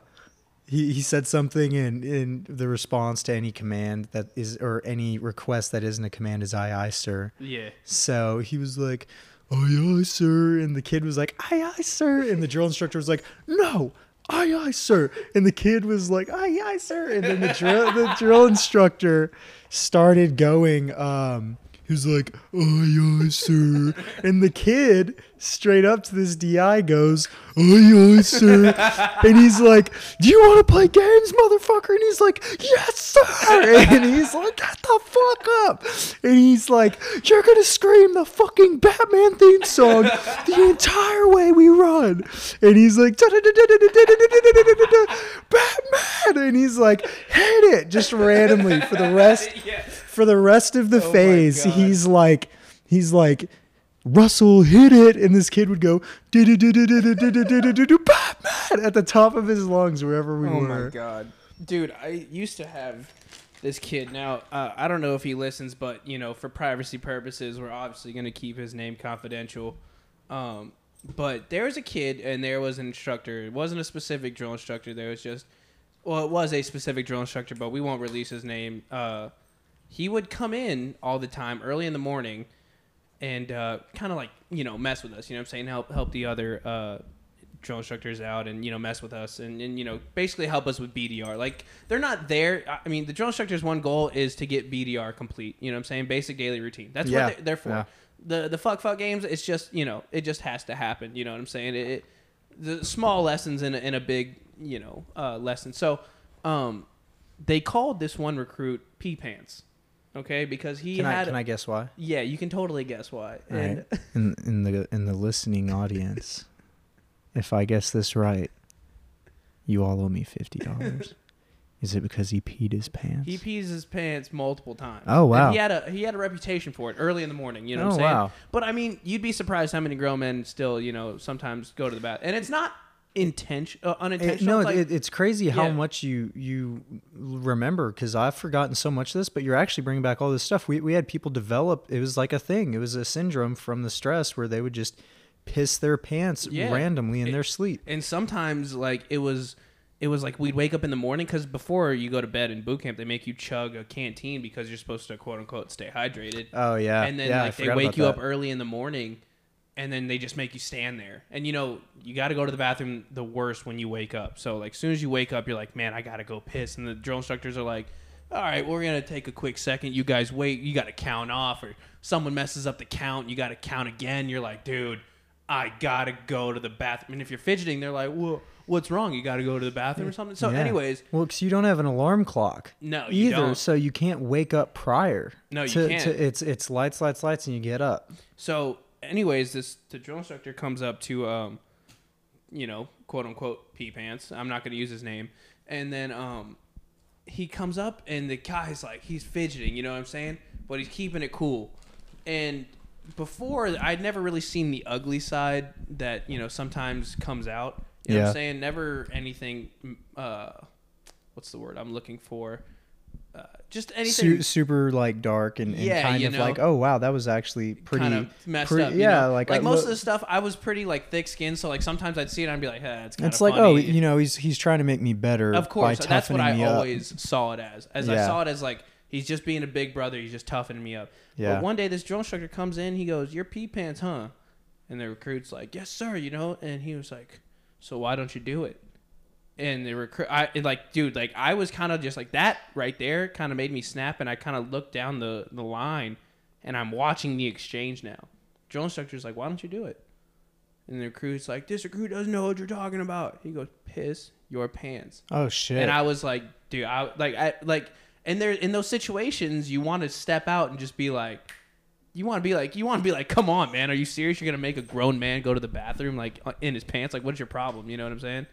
S2: he he said something in in the response to any command that is or any request that isn't a command is aye aye sir.
S1: Yeah.
S2: So he was like, aye aye sir, and the kid was like aye aye sir, and the drill instructor was like no. Aye aye sir, and the kid was like aye aye sir, and then the drill the drill instructor started going. Um, he was like aye aye sir, and the kid straight up to this DI goes aye aye sir, and he's like, do you want to play games, motherfucker? And he's like, yes sir, and he's like, get the fuck up, and he's like, you're gonna scream the fucking Batman theme song the entire way we run, and he's like, Batman, and he's like, hit it just randomly for the rest
S1: yeah.
S2: For the rest of the
S1: Oh
S2: phase, he's like, he's like, Russell hit it, and this kid would go "Do-do-do-do-do-do-do-do-do-do, Batman at the top of his lungs wherever we
S1: Oh
S2: were.
S1: Oh my god, dude! I used to have this kid. Now uh, I don't know if he listens, but you know, for privacy purposes, we're obviously going to keep his name confidential. Um, but there was a kid, and there was an instructor. It wasn't a specific drill instructor. There was just, well, it was a specific drill instructor, but we won't release his name. Uh, he would come in all the time, early in the morning, and uh, kind of like you know mess with us. You know, what I'm saying help help the other uh, drill instructors out and you know mess with us and, and you know basically help us with BDR. Like they're not there. I mean, the drill instructor's one goal is to get BDR complete. You know what I'm saying? Basic daily routine. That's
S2: Yeah.
S1: what they're, they're for.
S2: Yeah.
S1: The the fuck fuck games. It's just you know it just has to happen. You know what I'm saying? It, it the small lessons in a, in a big you know uh, lesson. So um, they called this one recruit pee pants. Okay, because he
S2: Can I,
S1: had
S2: can I guess why?
S1: yeah, you can totally guess why.
S2: All
S1: And
S2: right. *laughs* In in the in the listening audience, *laughs* if I guess this right, you all owe me fifty dollars. *laughs* Is it because he peed his pants?
S1: He pees his pants multiple times.
S2: Oh, wow.
S1: And he had a he had a reputation for it early in the morning. You know what
S2: Oh,
S1: I'm saying?
S2: wow.
S1: But I mean, you'd be surprised how many grown men still you know sometimes go to the bath, and it's not intention uh,
S2: It-
S1: unintentional.
S2: no,
S1: it's like,
S2: it, it's crazy how
S1: Yeah.
S2: much you you remember because I've forgotten so much of this. But you're actually bringing back all this stuff. We we had people develop. It was like a thing. It was a syndrome from the stress where they would just piss their pants
S1: Yeah.
S2: randomly in
S1: It-
S2: their sleep.
S1: and sometimes like it was it was like we'd wake up in the morning because before you go to bed in boot camp they make you chug a canteen because you're supposed to quote unquote stay hydrated
S2: Oh yeah,
S1: and then
S2: yeah,
S1: like they wake you
S2: that.
S1: up early in the morning and then they just make you stand there and you know you got to go to the bathroom the worst when you wake up so like as soon as you wake up you're like man i gotta go piss and the drill instructors are like all right we're gonna take a quick second you guys wait you gotta count off or someone messes up the count you gotta count again you're like dude i gotta go to the bathroom and if you're fidgeting they're like well what's wrong you gotta go to the bathroom or something so
S2: Yeah.
S1: anyways
S2: well, because you don't have an alarm clock.
S1: No, you
S2: either,
S1: don't.
S2: so you can't wake up prior.
S1: No, you
S2: to,
S1: can't.
S2: To, it's it's lights, lights, lights, and you get up.
S1: So, anyways, this the drill instructor comes up to, um, you know, quote unquote pee pants. I'm not going to use his name, and then um, he comes up and the guy's like he's fidgeting, you know what I'm saying? But he's keeping it cool. And before I'd never really seen the ugly side that you know sometimes comes out. You know what
S2: Yeah.
S1: I'm saying? Never anything. Uh, what's the word I'm looking for? Uh, just anything.
S2: Su- super like dark and, and
S1: Yeah,
S2: kind of
S1: know.
S2: like, oh wow, that was actually pretty.
S1: kind of messed
S2: pretty-
S1: up. you
S2: yeah,
S1: know?
S2: like,
S1: like
S2: I
S1: most
S2: look-
S1: of the stuff, I was pretty like thick skinned, so like sometimes I'd see it and I'd be like, "Hey, it's kind
S2: It's like, oh, you know, he's he's trying to make me better.
S1: of course, that's what I
S2: me up.
S1: always saw it as. As I saw it as like he's just being a big brother, he's just toughening me up.
S2: Yeah.
S1: But one day this drill instructor comes in, he goes, "You're pee pants, huh?" And the recruit's like, "Yes, sir," you know, and he was like, "So why don't you do it?" And the recruit, I it, like, dude, like I was kind of just like that right there, kind of made me snap, and I kind of looked down the the line, and I'm watching the exchange now. Drill instructor's like, "Why don't you do it?" And the recruit's like, "This recruit doesn't know what you're talking about." He goes, "Piss your pants."
S2: Oh shit!
S1: And I was like, dude, I like, I like, and there in those situations, you want to step out and just be like, you want to be like, you want to be like, come on, man, are you serious? You're gonna make a grown man go to the bathroom like uh, in his pants? Like, what's your problem? You know what I'm saying?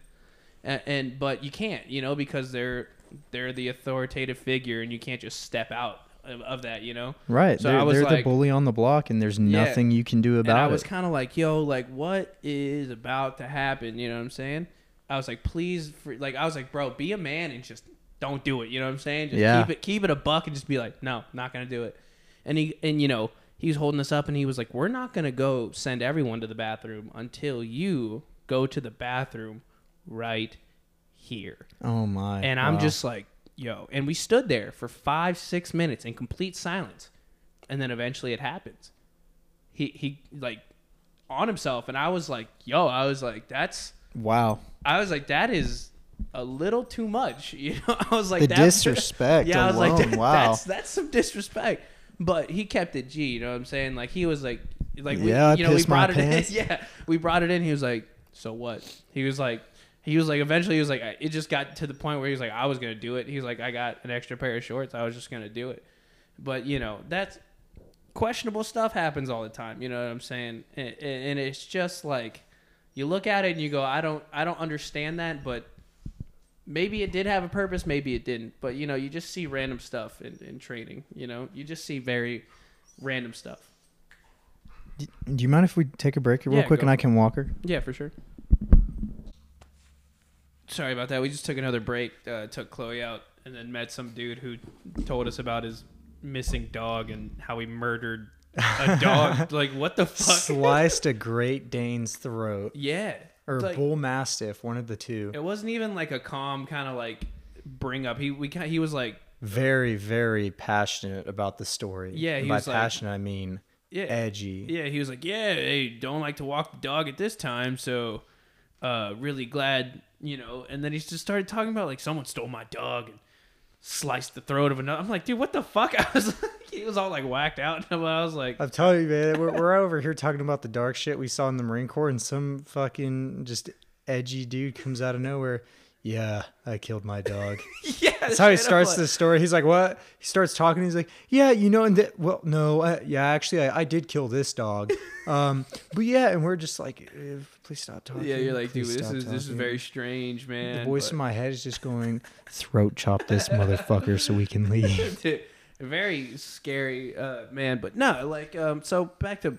S1: And, and but you can't, you know, because they're they're the authoritative figure, and you can't just step out of, of that, you know.
S2: right.
S1: so
S2: they're
S1: I was
S2: they're
S1: like-
S2: the bully on the block, and there's
S1: Yeah.
S2: nothing you can do about
S1: and I was kind of like, yo, like, what is about to happen? You know what I'm saying? I was like, please, like, I was like, bro, be a man and just don't do it. You know what I'm saying? Just
S2: Yeah.
S1: keep it, keep it a buck, and just be like, no, not gonna do it. And he, and you know, he was holding us up, and he was like, we're not gonna go send everyone to the bathroom until you go to the bathroom right here.
S2: oh my!
S1: And I'm
S2: wow.
S1: just like, yo. And we stood there for five, six minutes in complete silence. And then eventually it happens. He, he like, on himself. And I was like, yo, I was like, that's,
S2: wow.
S1: I was like, that is a little too much. *laughs* You know, I was like,
S2: The disrespect *laughs*
S1: Yeah, I was like, that, *laughs*
S2: wow.
S1: that's, that's some disrespect. But he kept it G, you know what I'm saying? Like, he was like, like, we,
S2: Yeah, I
S1: you know, we brought it
S2: pants.
S1: in. Yeah, we brought it in. He was like, so what? He was like, he was like, eventually he was like, it just got to the point where he was like, I was gonna do it. He was like, I got an extra pair of shorts. I was just gonna do it. But you know, that's questionable stuff happens all the time. You know what I'm saying? And, and it's just like you look at it and you go, I don't, I don't understand that, but maybe it did have a purpose, maybe it didn't. But you know, you just see random stuff in, in training. You know, you just see very random stuff.
S2: Do you mind if we take a break real
S1: Yeah,
S2: quick and I can walk her?
S1: Yeah, for sure. Sorry about that. We just took another break. Uh, took Chloe out, and then met some dude who told us about his missing dog and how he murdered a dog. *laughs* like, what the fuck?
S2: Sliced a *laughs* Great Dane's throat.
S1: yeah.
S2: Or
S1: Like,
S2: bull mastiff, one of the two.
S1: It wasn't even like a calm kind of like bring up. He we he was like,
S2: Very, very passionate about the story.
S1: Yeah,
S2: And
S1: he
S2: by
S1: was like-
S2: passionate I mean
S1: yeah,
S2: edgy.
S1: Yeah, he was like, "Yeah, hey, don't like to walk the dog at this time, so uh really glad, you know." And then he just started talking about like someone stole my dog and sliced the throat of another. I'm like, "Dude, what the fuck?" *laughs* I was like, *laughs* he was all like whacked out, and *laughs* I was like,
S2: I'm telling you, man, we're, we're over here talking about the dark shit we saw in the Marine Corps, and some fucking just edgy dude comes out of nowhere. Yeah, I killed my dog. *laughs*
S1: "Yeah."
S2: That's how he starts the story. He's like, "What?" He starts talking. He's like, "Yeah, you know, and th- well, no, I, yeah, actually, I, I did kill this dog, *laughs* um, but yeah." And we're just like, "Please stop talking."
S1: Yeah, you're like, dude, this is this is very strange, man.
S2: The voice
S1: but-
S2: in my head is just going, "Throat chop this motherfucker so we can *laughs* leave."
S1: Dude, very scary uh man but no like um so back to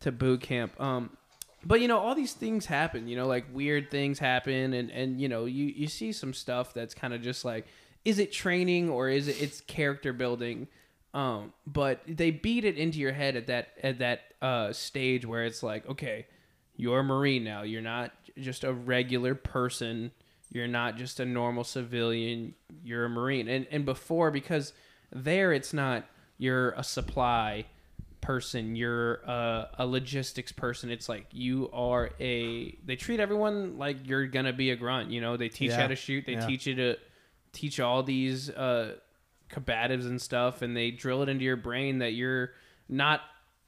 S1: to boot camp um but you know all these things happen you know like weird things happen and and you know you you see some stuff that's kind of just like is it training or is it it's character building? Um but they beat it into your head at that at that uh stage where it's like okay you're a marine now. You're not just a regular person. You're not just a normal civilian. You're a marine. And and before because there it's not you're a supply person you're a, a logistics person. It's like you are a they treat everyone like you're gonna be a grunt you know? They teach
S2: Yeah.
S1: how to shoot. They
S2: Yeah.
S1: teach you to teach all these uh combatives and stuff and they drill it into your brain that you're not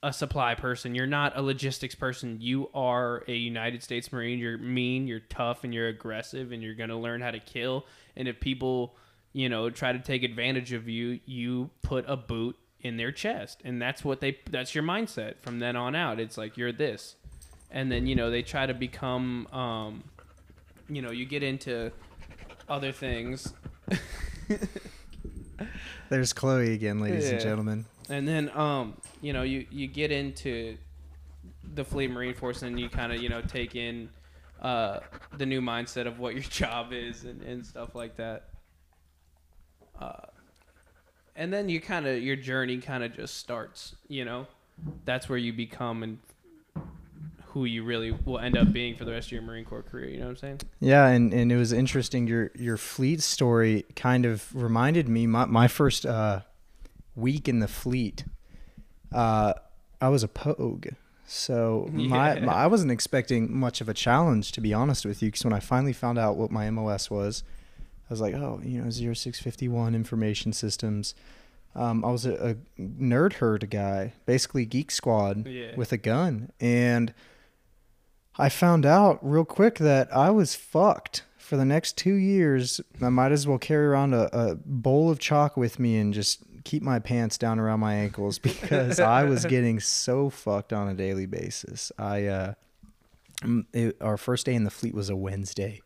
S1: a supply person. You're not a logistics person. You are a united states marine. You're mean you're tough and you're aggressive and you're to learn how to kill. And if people you know try to take advantage of you you put a boot in their chest. And that's what they that's your mindset from then on out. It's like you're this. And then you know they try to become um you know you get into other things. *laughs*
S2: There's Chloe again, ladies and gentlemen.
S1: and then um you know you you get into the fleet marine force and you kind of you know take in uh the new mindset of what your *laughs* job is and, and stuff like that. Uh and then you kind of your journey kind of just starts you know that's where you become and who you really will end up being for the rest of your marine corps career you know what i'm saying
S2: Yeah, and, and it was interesting. Your your fleet story kind of reminded me my my first uh, week in the fleet. Uh, I was a pogue, so *laughs* my,
S1: Yeah.
S2: my I wasn't expecting much of a challenge to be honest with you. Because when I finally found out what my MOS was, I was like, oh, you know, zero six fifty one information systems. Um, I was a, a nerd herd guy, basically geek squad
S1: Yeah.
S2: with a gun, and I found out real quick that I was fucked for the next two years. I might as well carry around a, a bowl of chalk with me and just keep my pants down around my ankles *laughs* because I was getting so fucked on a daily basis. I uh, it, our first day in the fleet was a Wednesday.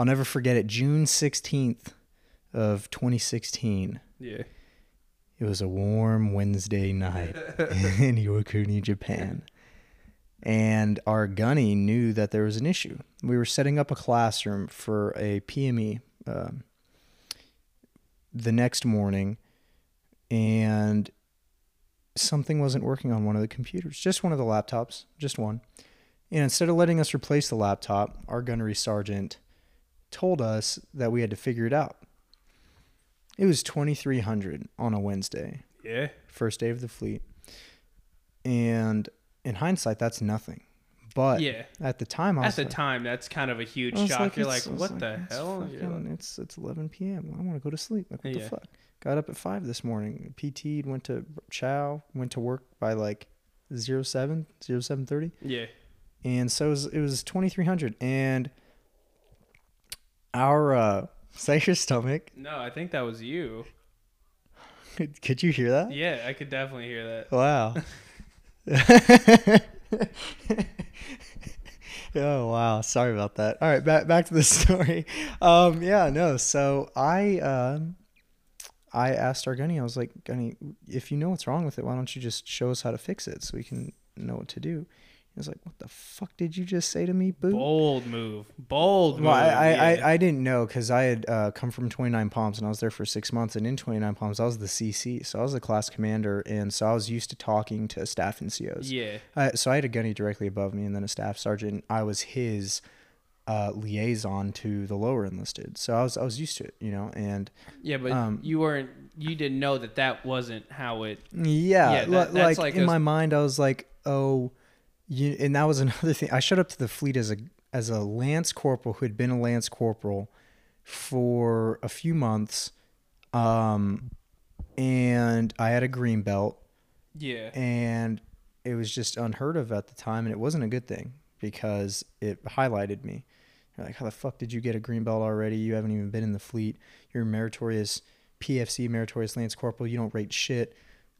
S2: I'll never forget it. June sixteenth of twenty sixteen.
S1: yeah
S2: It was a warm Wednesday night *laughs* in Iwakuni, Japan. And our gunny knew that there was an issue. We were setting up a classroom for a PME um, the next morning, and something wasn't working on one of the computers, just one of the laptops, just one. And instead of letting us replace the laptop, our gunnery sergeant told us that we had to figure it out. It was 2300 on a Wednesday,
S1: yeah
S2: first day of the fleet. And in hindsight, that's nothing. But
S1: yeah
S2: at the time, I
S1: at the
S2: like,
S1: time that's kind of a huge shock you're like
S2: it's- I
S1: what the
S2: it's
S1: hell You're
S2: fucking-
S1: like-
S2: it's it's 11 p.m. I want to go to sleep. Like what
S1: Yeah.
S2: the fuck? Got up at five this morning. PT'd, went to chow, went to work by like 07, 0730.
S1: yeah
S2: and so it was, it was 2300 and our uh *laughs* say your stomach.
S1: No i think that was you.
S2: Could, could you hear that?
S1: Yeah, I could definitely hear that.
S2: wow. *laughs* *laughs* Oh wow. Sorry about that. All right back back to the story. Um yeah no so i um i asked our gunny i was like gunny if you know what's wrong with it why don't you just show us how to fix it so we can know what to do. He was like, "What the fuck did you just say to me, boo?"
S1: Bold move. Bold move.
S2: Well, I, I,
S1: yeah.
S2: I, I didn't know because I had uh, come from 29 Palms and I was there for six months. And in 29 Palms, I was the CC. So I was the class commander. And so I was used to talking to staff NCOs.
S1: yeah.
S2: Uh, so I had a gunny directly above me and then a staff sergeant. I was his uh, liaison to the lower enlisted. So I was, I was used to it, you know, and
S1: Yeah, but
S2: Um,
S1: you weren't. You didn't know that that wasn't how it.
S2: Yeah,
S1: Yeah, that-
S2: like,
S1: that's like
S2: in my mind, I was like, oh, you, and that was another thing. I showed up to the fleet as a as a lance corporal who had been a lance corporal for a few months, um, and I had a green belt,
S1: Yeah.
S2: and it was just unheard of at the time, and it wasn't a good thing because it highlighted me. You're like, how the fuck did you get a green belt already? You haven't even been in the fleet. You're a meritorious PFC, meritorious lance corporal. You don't rate shit.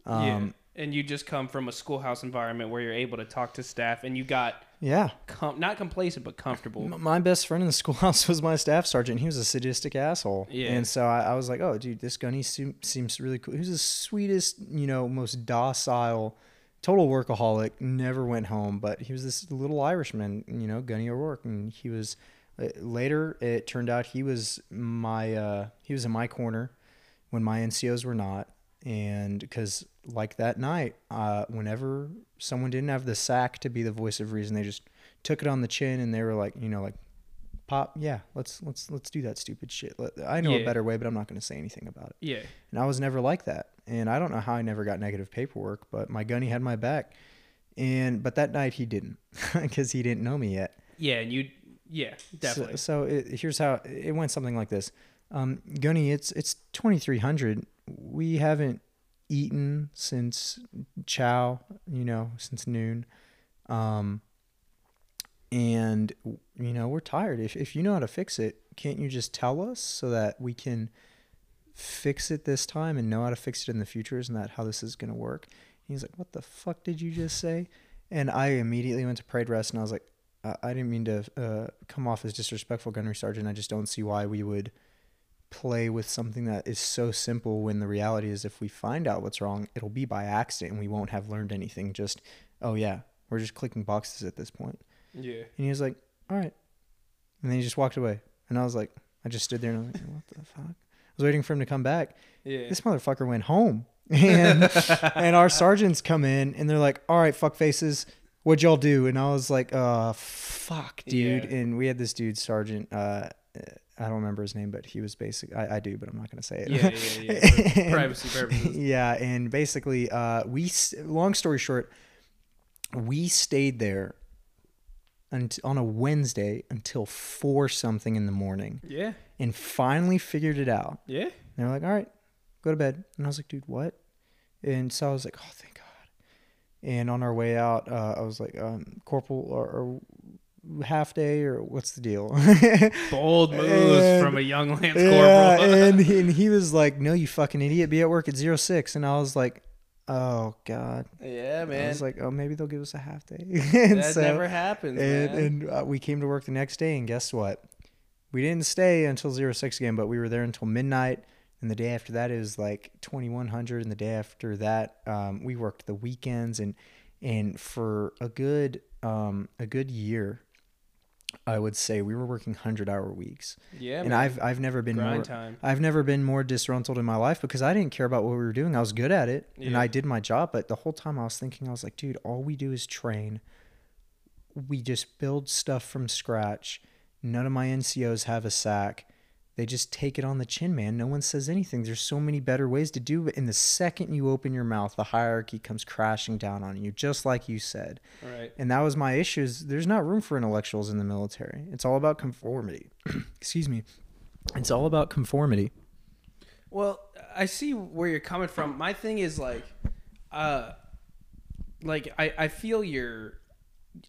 S2: Um,
S1: yeah. And you just come from a schoolhouse environment where you're able to talk to staff, and you got
S2: yeah.
S1: com- not complacent but comfortable.
S2: M- My best friend in the *laughs* schoolhouse was my staff sergeant. He was a sadistic asshole.
S1: Yeah.
S2: And so I, I was like, oh, dude, this gunny se- seems really cool. He was the sweetest, you know, most docile, total workaholic, never went home. But he was this little Irishman, you know, Gunny O'Rourke. And he was, uh, later, it turned out he was my, uh, he was in my corner when my NCOs were not. And because, like that night, uh, whenever someone didn't have the sack to be the voice of reason, they just took it on the chin and they were like, you know, like, pop, yeah, let's let's let's do that stupid shit. I know a better way, but I'm not going to say anything about it.
S1: Yeah.
S2: And I was never like that. And I don't know how I never got negative paperwork, but my gunny had my back. And but that night he didn't *laughs* because he didn't know me yet.
S1: Yeah, and you. Yeah, definitely.
S2: So, so it, here's how it went. Something like this, um, Gunny. It's it's 2300. We haven't eaten since chow. You know, since noon. Um, and you know we're tired. If if you know how to fix it, can't you just tell us so that we can fix it this time and know how to fix it in the future? Isn't that how this is gonna work? He's like, "What the fuck did you just say?" And I immediately went to parade rest, and I was like, I I didn't mean to uh, come off as disrespectful, gunnery sergeant. I just don't see why we would play with something that is so simple when the reality is if we find out what's wrong, it'll be by accident and we won't have learned anything. Just, oh yeah, we're just clicking boxes at this point.
S1: yeah.
S2: And he was like, all right. And then he just walked away. And I was like, I just stood there and I was like, what the fuck? I was waiting for him to come back.
S1: Yeah.
S2: This motherfucker went home. *laughs* And and our sergeants come in and they're like, all right, fuck faces. What'd y'all do? And I was like, uh, fuck, dude.
S1: Yeah.
S2: And we had this dude, Sergeant, uh, I don't remember his name, but he was basic. I, I do, but I'm not going to say it.
S1: Yeah, yeah, yeah.
S2: And- *laughs*
S1: privacy purposes.
S2: Yeah. And basically, uh, we, long story short, we stayed there unt- on a Wednesday until four something in the morning
S1: Yeah.
S2: and finally figured it out.
S1: Yeah.
S2: And they're like, all right, go to bed. And I was like, dude, what? And so I was like, oh, thank God. And on our way out, uh, I was like, um, corporal or, or half day or what's the deal? *laughs*
S1: Bold moves
S2: And-
S1: from a young lance
S2: yeah,
S1: corporal. *laughs*
S2: and, he, and he was like, no, you fucking idiot, be at work at zero six. And I was like, oh God.
S1: yeah, man.
S2: I
S1: man.
S2: was like, oh, maybe they'll give us a half day. *laughs* and
S1: that
S2: so-
S1: never happens,
S2: and,
S1: man.
S2: and uh, we came to work the next day, and guess what? We didn't stay until zero six again, but we were there until midnight. And the day after that, it was like 2100. And the day after that, um, we worked the weekends. And and for a good um, a good year, I would say we were working hundred hour weeks.
S1: yeah,
S2: and
S1: man.
S2: I've I've never been
S1: grind
S2: more
S1: time.
S2: I've never been more disgruntled in my life because I didn't care about what we were doing. I was good at it and I did my job. But the whole time I was thinking, I was like, dude, all we do is train. We just build stuff from scratch. None of my NCOs have a sack. They just take it on the chin, man. No one says anything. There's so many better ways to do it. And the second you open your mouth, the hierarchy comes crashing down on you, just like you said.
S1: Right.
S2: And that was my issue. Is there's not room for intellectuals in the military. It's all about conformity. *clears throat* Excuse me. It's all about conformity.
S1: Well, I see where you're coming from. My thing is like, uh, like I, I feel your,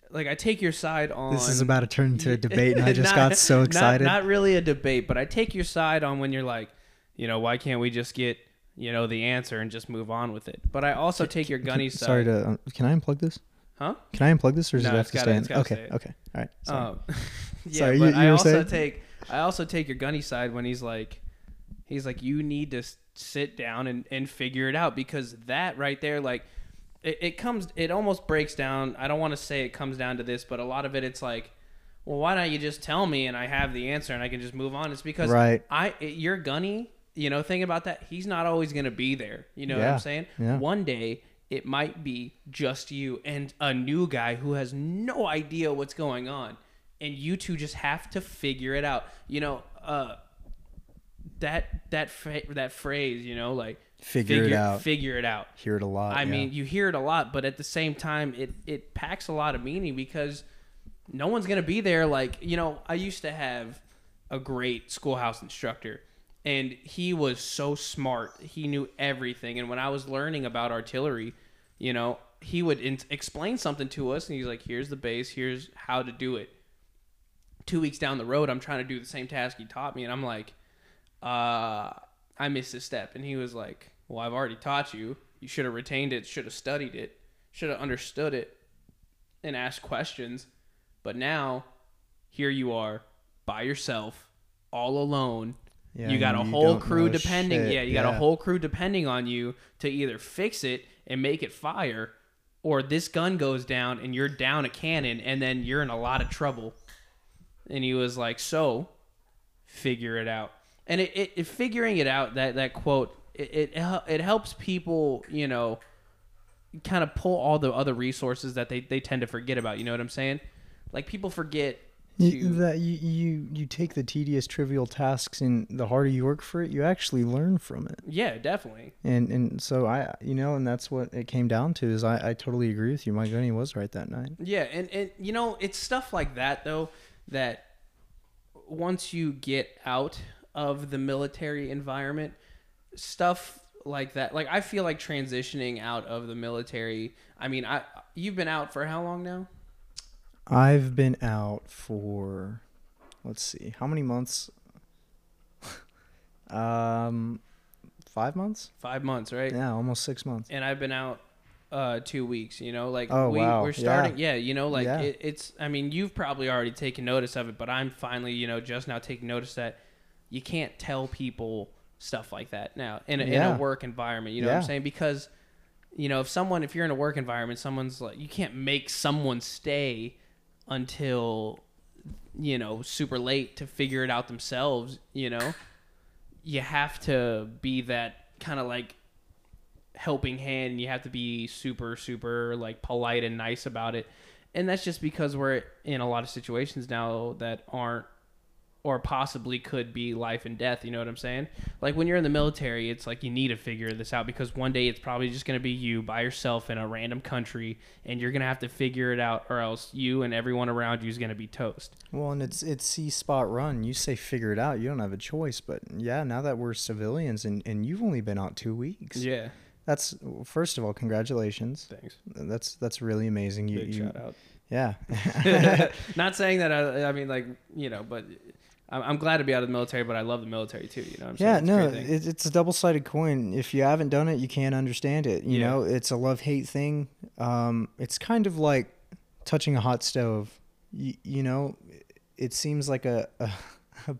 S1: like I take your side on.
S2: This is about to turn into a debate, and I *laughs* just
S1: Not-
S2: got so excited.
S1: Not, really a debate, but I take your side on when you're like, you know, why can't we just get, you know, the answer and just move on with it? But I also take your gunny side.
S2: Sorry to. Um, can I unplug this?
S1: Huh?
S2: Can I unplug this, or does
S1: No,
S2: it have to
S1: gotta-
S2: stay
S1: it's
S2: in?
S1: gotta
S2: Okay.
S1: stay.
S2: Okay. All right. Sorry.
S1: Um, *laughs* yeah,
S2: Sorry,
S1: but
S2: you- you
S1: I also
S2: saying?
S1: take I also take your gunny side when he's like, he's like, you need to sit down and and figure it out because that right there, like, it, it comes it almost breaks down. I don't want to say it comes down to this, but a lot of it it's like, well, why don't you just tell me and I have the answer and I can just move on? It's because
S2: Right.
S1: I it, you're gunny. You know, think about that. He's not always gonna be there. You know what I'm saying?
S2: Yeah.
S1: One day it might be just you and a new guy who has no idea what's going on, and you two just have to figure it out. You know, uh, that that that phrase. You know, like
S2: Figure it out.
S1: Figure it out.
S2: Hear it a lot.
S1: I
S2: yeah.
S1: mean, you hear it a lot, but at the same time, it it packs a lot of meaning because no one's gonna be there. Like you know, I used to have a great schoolhouse instructor, and he was so smart. He knew everything. And when I was learning about artillery, you know, he would in- explain something to us, and he's like, "Here's the base. Here's how to do it." Two weeks down the road, I'm trying to do the same task he taught me, and I'm like, uh, I missed a step. And he was like, Well, I've already taught you. You should have retained it, should have studied it, should have understood it, and asked questions. But now, here you are by yourself, all alone.
S2: Yeah,
S1: you got a
S2: you
S1: whole crew depending.
S2: shit,
S1: Yeah, you got a whole crew depending on you to either fix it and make it fire, or this gun goes down and you're down a cannon, and then you're in a lot of trouble. And he was like, "So, figure it out." And it, it, it figuring it out that that quote it, it it helps people you know kind of pull all the other resources that they, they tend to forget about. You know what I'm saying? Like people forget
S2: You, that you, you you take the tedious, trivial tasks, and the harder you work for it, you actually learn from it.
S1: yeah, definitely.
S2: And and so I, you know, and that's what it came down to. Is I, I totally agree with you. My gunny was right that night.
S1: Yeah, and and you know it's stuff like that though that once you get out of the military environment, stuff like that. Like I feel like transitioning out of the military. I mean, I you've been out for how long now?
S2: I've been out for, let's see, how many months? *laughs* um, five months.
S1: Five months, right?
S2: Yeah, almost six months.
S1: And I've been out uh two weeks you know like
S2: Oh,
S1: we,
S2: wow.
S1: we're starting yeah, you know like
S2: Yeah.
S1: it, it's i mean you've probably already taken notice of it but i'm finally you know just now taking notice that you can't tell people stuff like that now in a, in a work environment you know what i'm saying? Because you know if someone if you're in a work environment someone's like you can't make someone stay until you know super late to figure it out themselves you know? You have to be that kind of like helping hand and you have to be super super like polite and nice about it. And that's just because we're in a lot of situations now that aren't or possibly could be life and death you know what i'm saying like when you're in the military it's like you need to figure this out because one day it's probably just going to be you by yourself in a random country and you're going to have to figure it out or else you and everyone around you is going to be toast
S2: Well, and it's it's See Spot Run. You say figure it out. You don't have a choice. But yeah, now that we're civilians and and you've only been out two weeks.
S1: yeah
S2: That's first of all, congratulations.
S1: thanks
S2: That's that's really amazing. You,
S1: big
S2: you
S1: shout out
S2: yeah. *laughs* *laughs*
S1: Not saying that I, I mean like you know, but I'm, I'm glad to be out of the military, but I love the military too. You know, what I'm saying
S2: Yeah,
S1: It's a
S2: no,
S1: great thing.
S2: it, it's a double sided coin. If you haven't done it, you can't understand it. You
S1: Yeah.
S2: know, it's a love hate thing. Um, it's kind of like touching a hot stove. You, you know, it seems like a, *laughs* a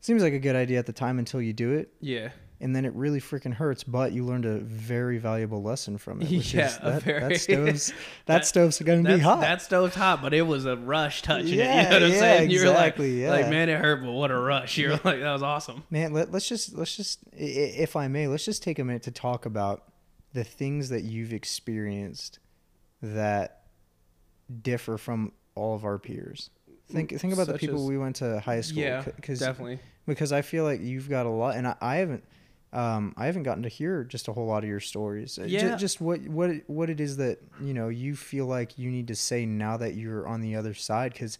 S2: seems like a good idea at the time until you do it,
S1: yeah,
S2: and then it really freaking hurts. But you learned a very valuable lesson from it. Which
S1: Yeah,
S2: is that,
S1: very-
S2: that *laughs* stove's that,
S1: That-
S2: stove's gonna be hot.
S1: that stove's hot, but it was a rush touching it. You
S2: Yeah,
S1: know what I'm
S2: yeah,
S1: saying? You're
S2: exactly,
S1: like, like man, it hurt, but what a rush! You're like, that was awesome.
S2: Man, let, let's just let's just if I may, let's just take a minute to talk about the things that you've experienced that differ from all of our peers. Think think about the people
S1: as-
S2: we went to high school.
S1: Yeah,
S2: cause,
S1: definitely.
S2: because I feel like you've got a lot, and I, I haven't. Um, I haven't gotten to hear just a whole lot of your stories. Uh,
S1: Yeah.
S2: just what what it- what it is that you know you feel like you need to say now that you're on the other side. Because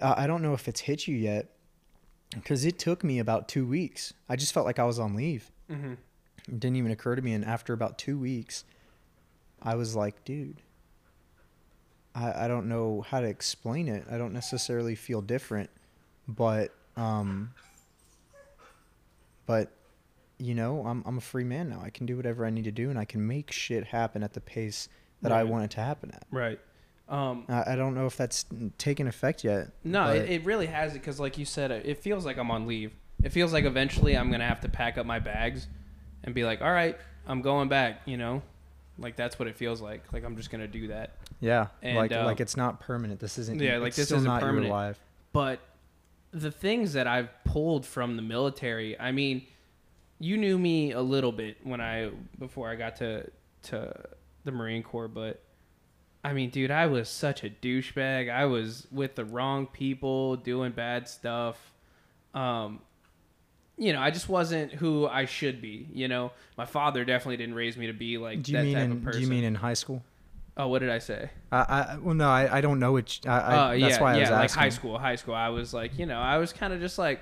S2: uh, I don't know if it's hit you yet. Because it took me about two weeks. I just felt like I was on leave.
S1: Mm-hmm.
S2: It didn't even occur to me. And after about two weeks, I was like, dude, I, I don't know how to explain it. I don't necessarily feel different, but, um, but, you know, I'm, I'm a free man now. I can do whatever I need to do and I can make shit happen at the pace that I want it to happen at.
S1: Right. Um,
S2: I, I don't know if that's taken effect yet.
S1: No, it, it really has it because, like you said, it feels like I'm on leave. It feels like eventually I'm gonna have to pack up my bags and be like, "All right, I'm going back." You know, Like that's what it feels like. Like I'm just gonna do that.
S2: Yeah,
S1: And,
S2: like
S1: uh,
S2: like it's not permanent. This isn't.
S1: Yeah, like this isn't
S2: not
S1: permanent.
S2: life.
S1: But the things that I've pulled from the military, I mean, you knew me a little bit when I before I got to to the Marine Corps, but I mean, dude, I was such a douchebag. I was with the wrong people, doing bad stuff. Um, you know, I just wasn't who I should be. You know, my father definitely didn't raise me to be like
S2: Do you
S1: that
S2: mean
S1: type
S2: in
S1: of person.
S2: Do you mean in high school?
S1: oh, what did I say?
S2: I, I well no I, I don't know which I, I
S1: Uh,
S2: that's
S1: yeah,
S2: why I
S1: yeah,
S2: was
S1: like high school. High school, I was like, you know, I was kind of just like,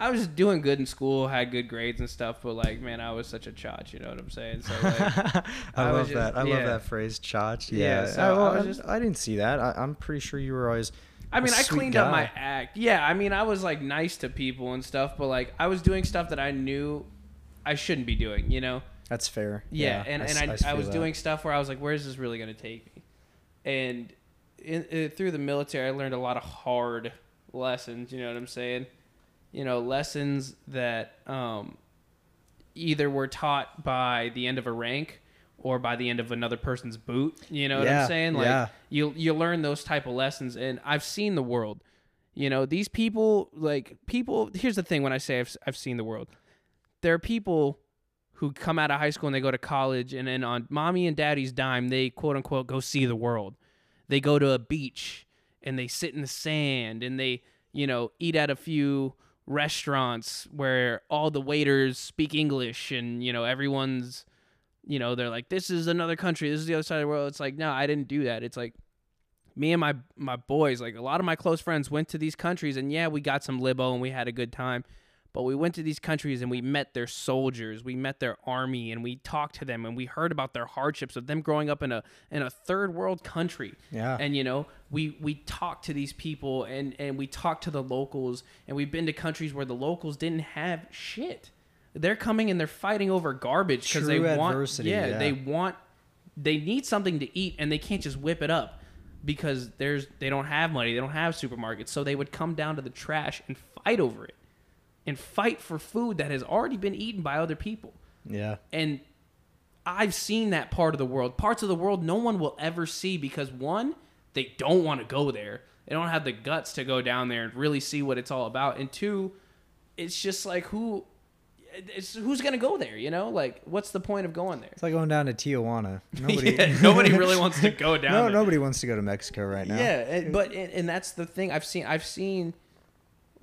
S1: I was just doing good in school, had good grades and stuff, but like, man, I was such a chotch. You know what I'm saying? So like, *laughs*
S2: I,
S1: I
S2: love
S1: just-
S2: that. I
S1: yeah.
S2: love that phrase, chotch.
S1: Yeah,
S2: Yeah.
S1: so
S2: I, well,
S1: I was just-
S2: I didn't see that. I, I'm pretty sure you were always.
S1: I mean, I cleaned up my act. Yeah, I mean, I was like nice to people and stuff, but like, I was doing stuff that I knew I shouldn't be doing. You know?
S2: That's fair.
S1: Yeah, and,
S2: s-
S1: and I, I,
S2: s- feel
S1: was
S2: that.
S1: doing stuff where I was like, where's this really going to take me? And in, uh, through the military, I learned a lot of hard lessons. You know what I'm saying? You know, lessons that um, either were taught by the end of a rank or by the end of another person's boot. You know what
S2: Yeah,
S1: I'm saying? Like
S2: yeah.
S1: you you learn those type of lessons, and I've seen the world. You know, these people like people. Here's the thing: when I say I've I've seen the world, there are people who come out of high school and they go to college, and then on mommy and daddy's dime, they quote unquote go see the world. They go to a beach and they sit in the sand and they, you know, eat at a few restaurants where all the waiters speak English and, you know, everyone's, you know, they're like, this is another country, this is the other side of the world. It's like, no, I didn't do that. It's like, me and my my boys, like a lot of my close friends, went to these countries, and yeah, we got some libo and we had a good time. But we went to these countries and we met their soldiers, we met their army, and we talked to them, and we heard about their hardships of them growing up in a in a third world country.
S2: Yeah.
S1: And you know, we we talked to these people, and and we talked to the locals, and we've been to countries where the locals didn't have shit. They're coming and they're fighting over garbage because they want yeah,
S2: yeah.
S1: they want they need something to eat and they can't just whip it up because there's they don't have money they don't have supermarkets so they would come down to the trash and fight over it and fight for food that has already been eaten by other people
S2: Yeah.
S1: and i've seen that part of the world parts of the world no one will ever see because one they don't want to go there they don't have the guts to go down there and really see what it's all about and two it's just like who it's who's gonna go there you know like what's the point of going there
S2: It's like going down to Tijuana. *laughs* Nobody.
S1: Yeah, nobody really wants to go *laughs* down
S2: no,
S1: there.
S2: nobody wants to go to Mexico right now.
S1: Yeah, but and, and that's the thing I've seen. I've seen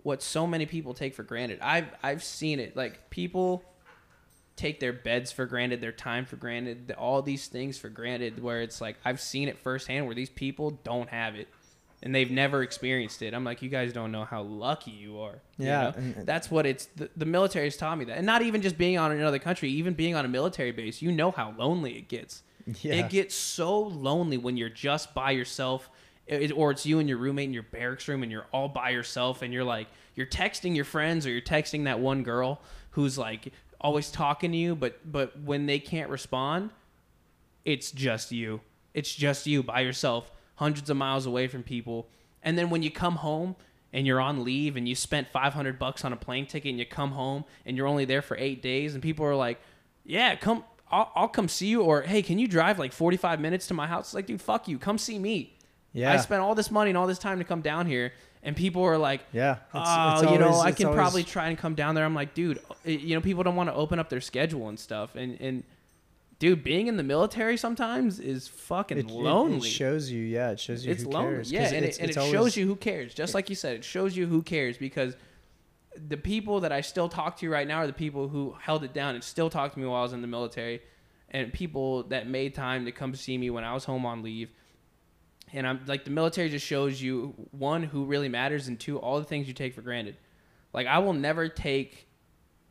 S1: what so many people take for granted. I've I've seen it. Like people take their beds for granted, their time for granted, all these things for granted. Where it's like I've seen it firsthand where these people don't have it. And they've never experienced it. I'm like, you guys don't know how lucky you are. you
S2: Yeah,
S1: know?
S2: and- and-
S1: that's what it's. The, the military has taught me that, and not even just being on another country, even being on a military base. You know how lonely it gets.
S2: Yeah.
S1: It gets so lonely when you're just by yourself, it, or it's you and your roommate in your barracks room, and you're all by yourself, and you're like, you're texting your friends, or you're texting that one girl who's like always talking to you, but but when they can't respond, it's just you. It's just you by yourself, hundreds of miles away from people. And then when you come home and you're on leave and you spent 500 bucks on a plane ticket and you come home and you're only there for 8 days and people are like, "Yeah, come I'll, I'll come see you or hey, can you drive like 45 minutes to my house?" Like, "Dude, fuck you. Come see me."
S2: Yeah.
S1: I spent all this money and all this time to come down here and people are like,
S2: Yeah. It's-
S1: oh,
S2: it's
S1: you know,
S2: always-
S1: I can
S2: always-
S1: probably try and come down there. I'm like, dude, uh, you know, people don't want to open up their schedule and stuff. And, and dude, being in the military sometimes is fucking
S2: It, it-
S1: lonely.
S2: It, shows you. Yeah. It shows you
S1: it's
S2: who
S1: lonely.
S2: cares.
S1: Yeah, and it, and it
S2: always-
S1: shows you who cares. Just like you said, it shows you who cares because the people that I still talk to right now are the people who held it down and still talk to me while I was in the military, and people that made time to come see me when I was home on leave. And I'm like the military just shows you one who really matters and two all the things you take for granted. Like I will never take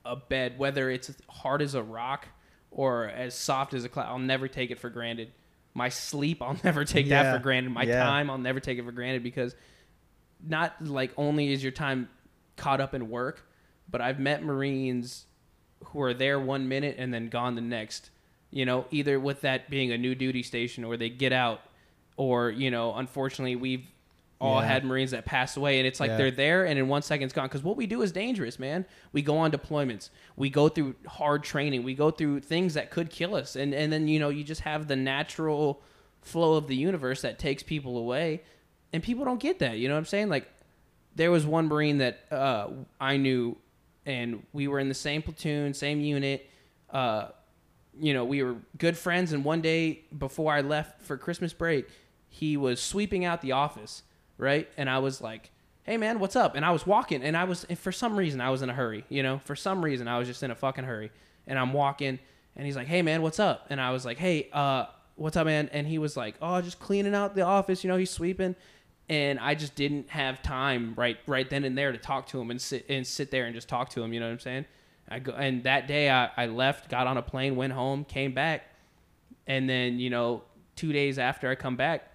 S1: a bed whether it's hard as a rock or as soft as a cloud. I'll never take it for granted. My sleep, I'll *laughs* never take that for granted. My
S2: yeah.
S1: time, I'll never take it for granted because not like only is your time caught up in work, but I've met Marines who are there one minute and then gone the next. You know, either with that being a new duty station or they get out, or you know, unfortunately, we've all
S2: Yeah.
S1: had Marines that passed away, and it's like
S2: Yeah.
S1: they're there, and in one second it's gone. Because what we do is dangerous, man. We go on deployments, we go through hard training, we go through things that could kill us, and and then you know you just have the natural flow of the universe that takes people away, and people don't get that. You know what I'm saying? Like there was one Marine that uh, I knew, and we were in the same platoon, same unit. Uh, you know, we were good friends. And one day before I left for Christmas break, he was sweeping out the office, right? And I was like, "Hey, man, what's up?" And I was walking, and I was and for some reason I was in a hurry. You know, for some reason I was just in a fucking hurry, and I'm walking, and he's like, "Hey, man, what's up?" And I was like, "Hey, uh." What's up, man? And he was like, "Oh, just cleaning out the office. You know, he's sweeping." and I just didn't have time right right then and there to talk to him and sit and sit there and just talk to him. You know what I'm saying? I go and that day I, I left, got on a plane, went home, came back, and then you know two days after I come back,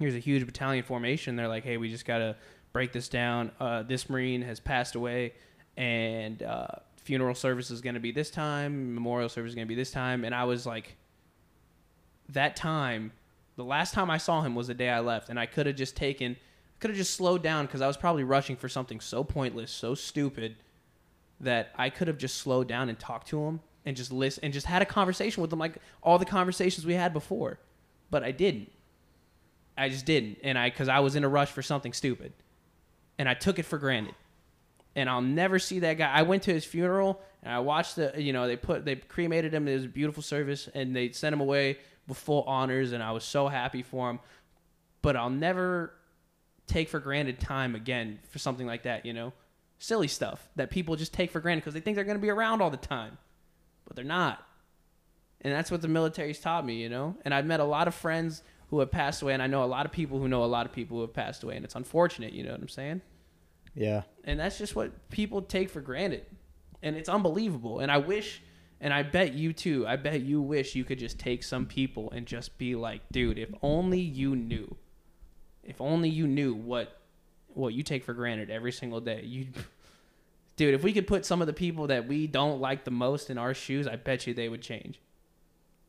S1: here's a huge battalion formation. They're like, hey, we just gotta break this down. Uh, this Marine has passed away, and uh, funeral service is gonna be this time, memorial service is gonna be this time, and I was like, that time the last time I saw him was the day I left, and I could have just taken, could have just slowed down because I was probably rushing for something so pointless, so stupid, that I could have just slowed down and talked to him and just listen and just had a conversation with him like all the conversations we had before, but I didn't. I just didn't, and I because I was in a rush for something stupid, and I took it for granted, and I'll never see that guy. I went to his funeral and I watched the, you know, they put they cremated him. It was a beautiful service, and they sent him away with full honors, and I was so happy for him. But I'll never take for granted time again for something like that. You know, silly stuff that people just take for granted because they think they're going to be around all the time, but they're not. And that's what the military's taught me, you know. And I've met a lot of friends who have passed away, and I know a lot of people who know a lot of people who have passed away, and it's unfortunate. You know what I'm saying?
S2: Yeah.
S1: and that's just what people take for granted and it's unbelievable and i wish and i bet you too i bet you wish you could just take some people and just be like dude if only you knew if only you knew what what you take for granted every single day you *laughs* dude if we could put some of the people that we don't like the most in our shoes i bet you they would change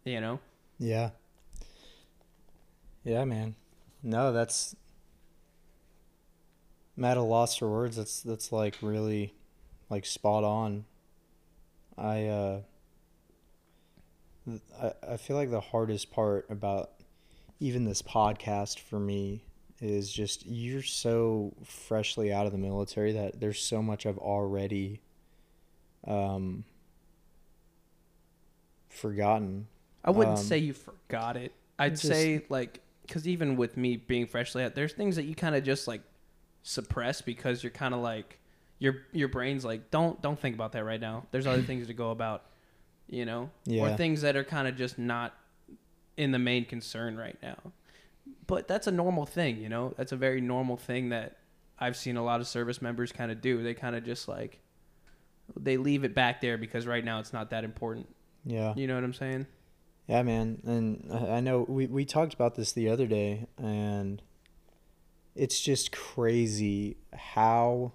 S1: you know
S2: Yeah. Yeah, man. No, that's I'm at a loss for words. That's that's like really like spot on. I uh I, I feel like the hardest part about even this podcast for me is just you're so freshly out of the military that there's so much I've already um forgotten
S1: I wouldn't
S2: Um,
S1: say you forgot it. I'd
S2: just-
S1: say like because even with me being freshly out, there's things that you kind of just like suppress because you're kind of like your your brain's like don't don't think about that right now. There's other things to go about, you know, or things that are kind of just not in the main concern right now. But that's a normal thing, you know. That's a very normal thing that I've seen a lot of service members kind of do. They kind of just like they leave it back there because right now it's not that important.
S2: yeah
S1: You know what I'm saying?
S2: Yeah, man, and I know we we talked about this the other day, and it's just crazy how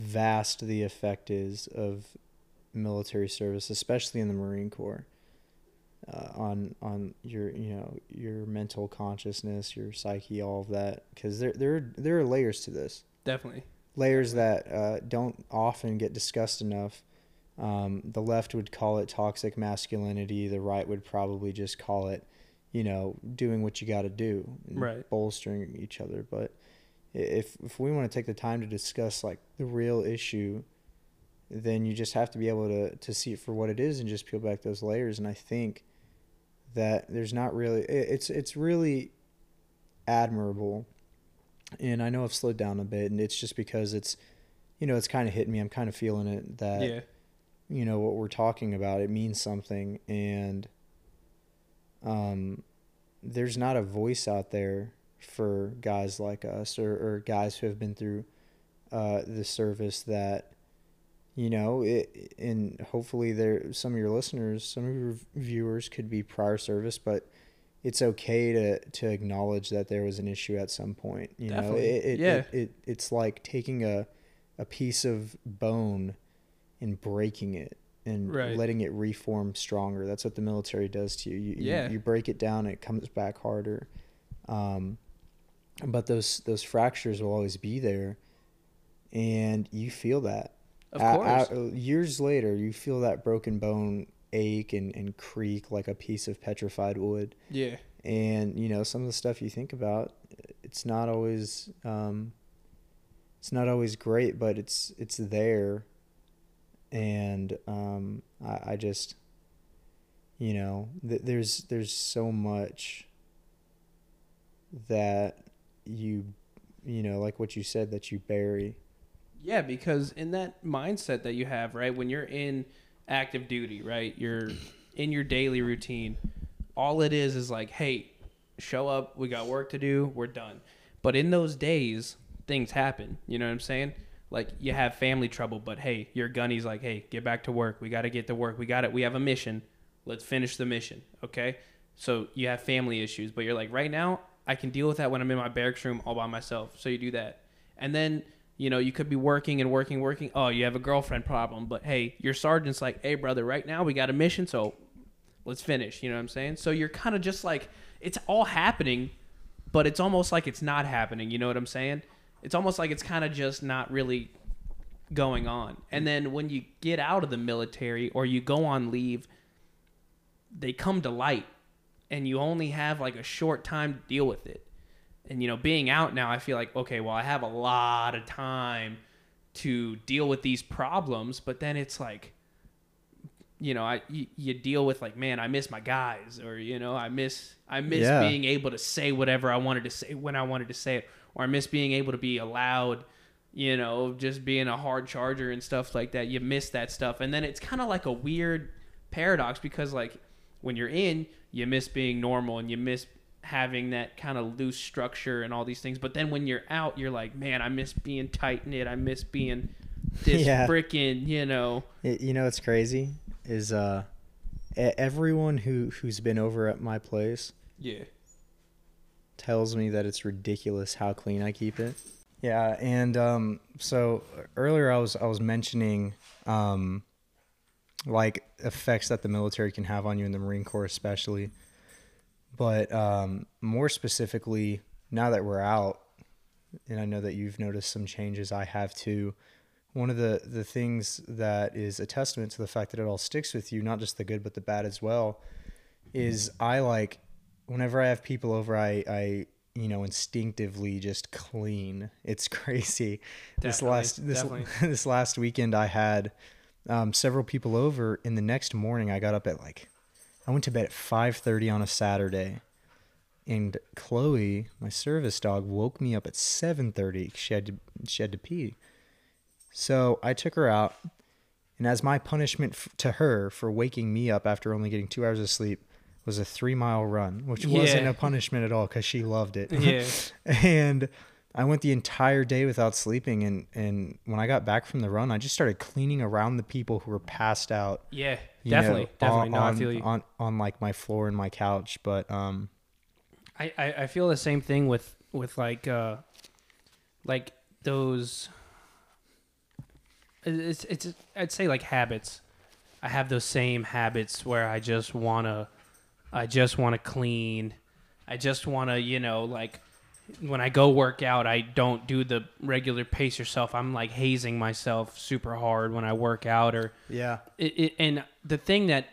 S2: vast the effect is of military service, especially in the Marine Corps, uh, on on your you know your mental consciousness, your psyche, all of that, because there there there are layers to this
S1: Definitely.
S2: layers that uh, don't often get discussed enough. Um, the left would call it toxic masculinity. The right would probably just call it, you know, doing what you got to do,
S1: Right.
S2: bolstering each other. But if if we want to take the time to discuss like the real issue, then you just have to be able to to see it for what it is and just peel back those layers. And I think that there's not really it- it's it's really admirable and I know I've slowed down a bit, and it's just because it's, you know, it's kind of hitting me. I'm kind of feeling it that,
S1: yeah.
S2: You know, what we're talking about, it means something, and, um, there's not a voice out there for guys like us or, or guys who have been through, uh, the service that, you know, it, and hopefully there, some of your listeners, some of your viewers could be prior service, but it's okay to to acknowledge that there was an issue at some point. You know, it, it,
S1: Yeah.
S2: it, it it's like taking a a piece of bone and breaking it and
S1: Right.
S2: letting it reform stronger. That's what the military does to you. You, you-
S1: Yeah.
S2: you, break it down, it comes back harder. Um, but those those fractures will always be there, and you feel that.
S1: Of course.
S2: years later, you feel that broken bone ache and, and creak like a piece of petrified wood.
S1: yeah.
S2: And you know some of the stuff you think about, it's not always um, it's not always great, but it's it's there. And um, I, I just, you know, th- there's there's so much that you, you know, like what you said that you bury.
S1: Yeah, because in that mindset that you have, right, when you're in active duty, right, you're *clears throat* in your daily routine, all it is is like, hey, show up, we got work to do, we're done. But in those days, things happen. You know what I'm saying? Like you have family trouble, but hey, your gunny's like, hey, get back to work. We got to get to work. We got it. We have a mission. Let's finish the mission. Okay. So you have family issues, but you're like, right now, I can deal with that when I'm in my barracks room all by myself. So you do that. And then, you know, you could be working and working, working. Oh, you have a girlfriend problem, but hey, your sergeant's like, hey, brother, right now we got a mission. So let's finish. You know what I'm saying? So you're kind of just like, it's all happening, but it's almost like it's not happening. You know what I'm saying? It's almost like it's kind of just not really going on. And then when you get out of the military or you go on leave, they come to light and you only have like a short time to deal with it. And you know, being out now, I feel like okay, well, I have a lot of time to deal with these problems, but then it's like you know, I you, you deal with like, man, I miss my guys or you know, I miss I miss
S2: Yeah.
S1: being able to say whatever I wanted to say when I wanted to say it or I miss being able to be allowed you know, just being a hard charger and stuff like that. You miss that stuff. And then it's kind of like a weird paradox because, like, when you're in, you miss being normal and you miss having that kind of loose structure and all these things. But then when you're out, you're like, man, I miss being tight knit. I miss being this *laughs*
S2: Yeah.
S1: freaking, you know.
S2: It, you know what's crazy is uh, everyone who who's been over at my place
S1: Yeah.
S2: Tells me that it's ridiculous how clean I keep it. Yeah, and um, so earlier I was I was mentioning um, like effects that the military can have on you in the Marine Corps, especially. But um, more specifically, now that we're out, and I know that you've noticed some changes, I have too. One of the the things that is a testament to the fact that it all sticks with you, not just the good but the bad as well, is I like whenever I have people over, I I you know instinctively just clean. It's *laughs* crazy. this last this
S1: definitely. *laughs*
S2: this last weekend I had um, several people over, and the next morning I got up at like I went to bed at five thirty on a Saturday, and Chloe, my service dog, woke me up at seven thirty. She had to she had to pee, so I took her out, and as my punishment f- to her for waking me up after only getting two hours of sleep was a three mile run, which wasn't a punishment at all because she loved it.
S1: Yeah. *laughs*
S2: and I went the entire day without sleeping, and and when I got back from the run, I just started cleaning around the people who were passed out.
S1: Yeah. Definitely.
S2: know,
S1: definitely.
S2: On,
S1: no, I feel you.
S2: on on like my floor and my couch, but um,
S1: I, I, I feel the same thing with with like uh like those it's it's I'd say like habits. I have those same habits where I just wanna I just wanna clean. I just wanna, you know, like when I go work out, I don't do the regular pace yourself. I'm like hazing myself super hard when I work out or
S2: yeah,
S1: it, it, and the thing that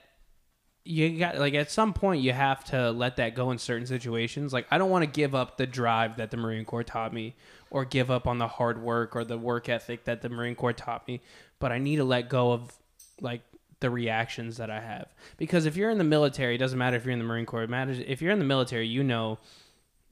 S1: you got like at some point you have to let that go in certain situations like i don't want to give up the drive that the marine corps taught me or give up on the hard work or the work ethic that the marine corps taught me but i need to let go of like the reactions that i have. Because if you're in the military it doesn't matter if you're in the marine corps it matters if you're in the military you know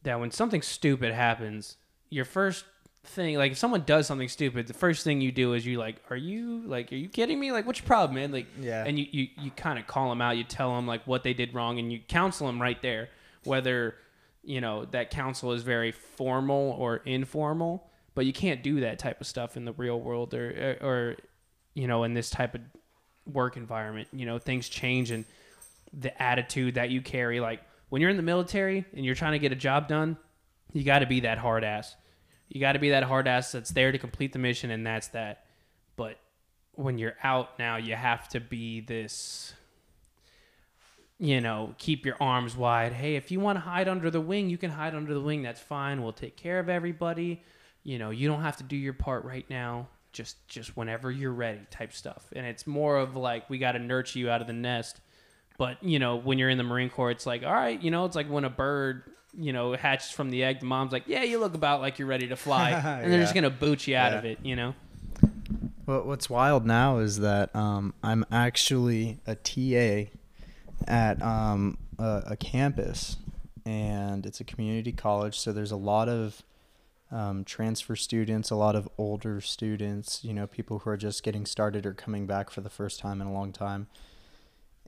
S1: that when something stupid happens your first thing like if someone does something stupid the first thing you do is you like are you like are you kidding me? Like what's your problem man? Like
S2: Yeah.
S1: and you you, you kind of call them out you tell them like what they did wrong and you counsel them right there whether you know that counsel is very formal or informal but you can't do that type of stuff in the real world or or you know in this type of work environment you know things change and the attitude that you carry like when you're in the military and you're trying to get a job done you got to be that hard ass you got to be that hard ass that's there to complete the mission and that's that but when you're out now you have to be this you know, keep your arms wide. Hey, if you want to hide under the wing, you can hide under the wing. That's fine. We'll take care of everybody. You know, you don't have to do your part right now. Just just whenever you're ready type stuff. And it's more of like we got to nurture you out of the nest. But, you know, when you're in the Marine Corps, it's like, all right, you know, it's like when a bird, you know, hatches from the egg, the mom's like, yeah, you look about like you're ready to fly. *laughs* And they're just going to boot you out
S2: Yeah.
S1: of it, you know?
S2: Well, what's wild now is that um, I'm actually a TA at um, a, a campus, and it's a community college. So there's a lot of um, transfer students, a lot of older students, you know, people who are just getting started or coming back for the first time in a long time.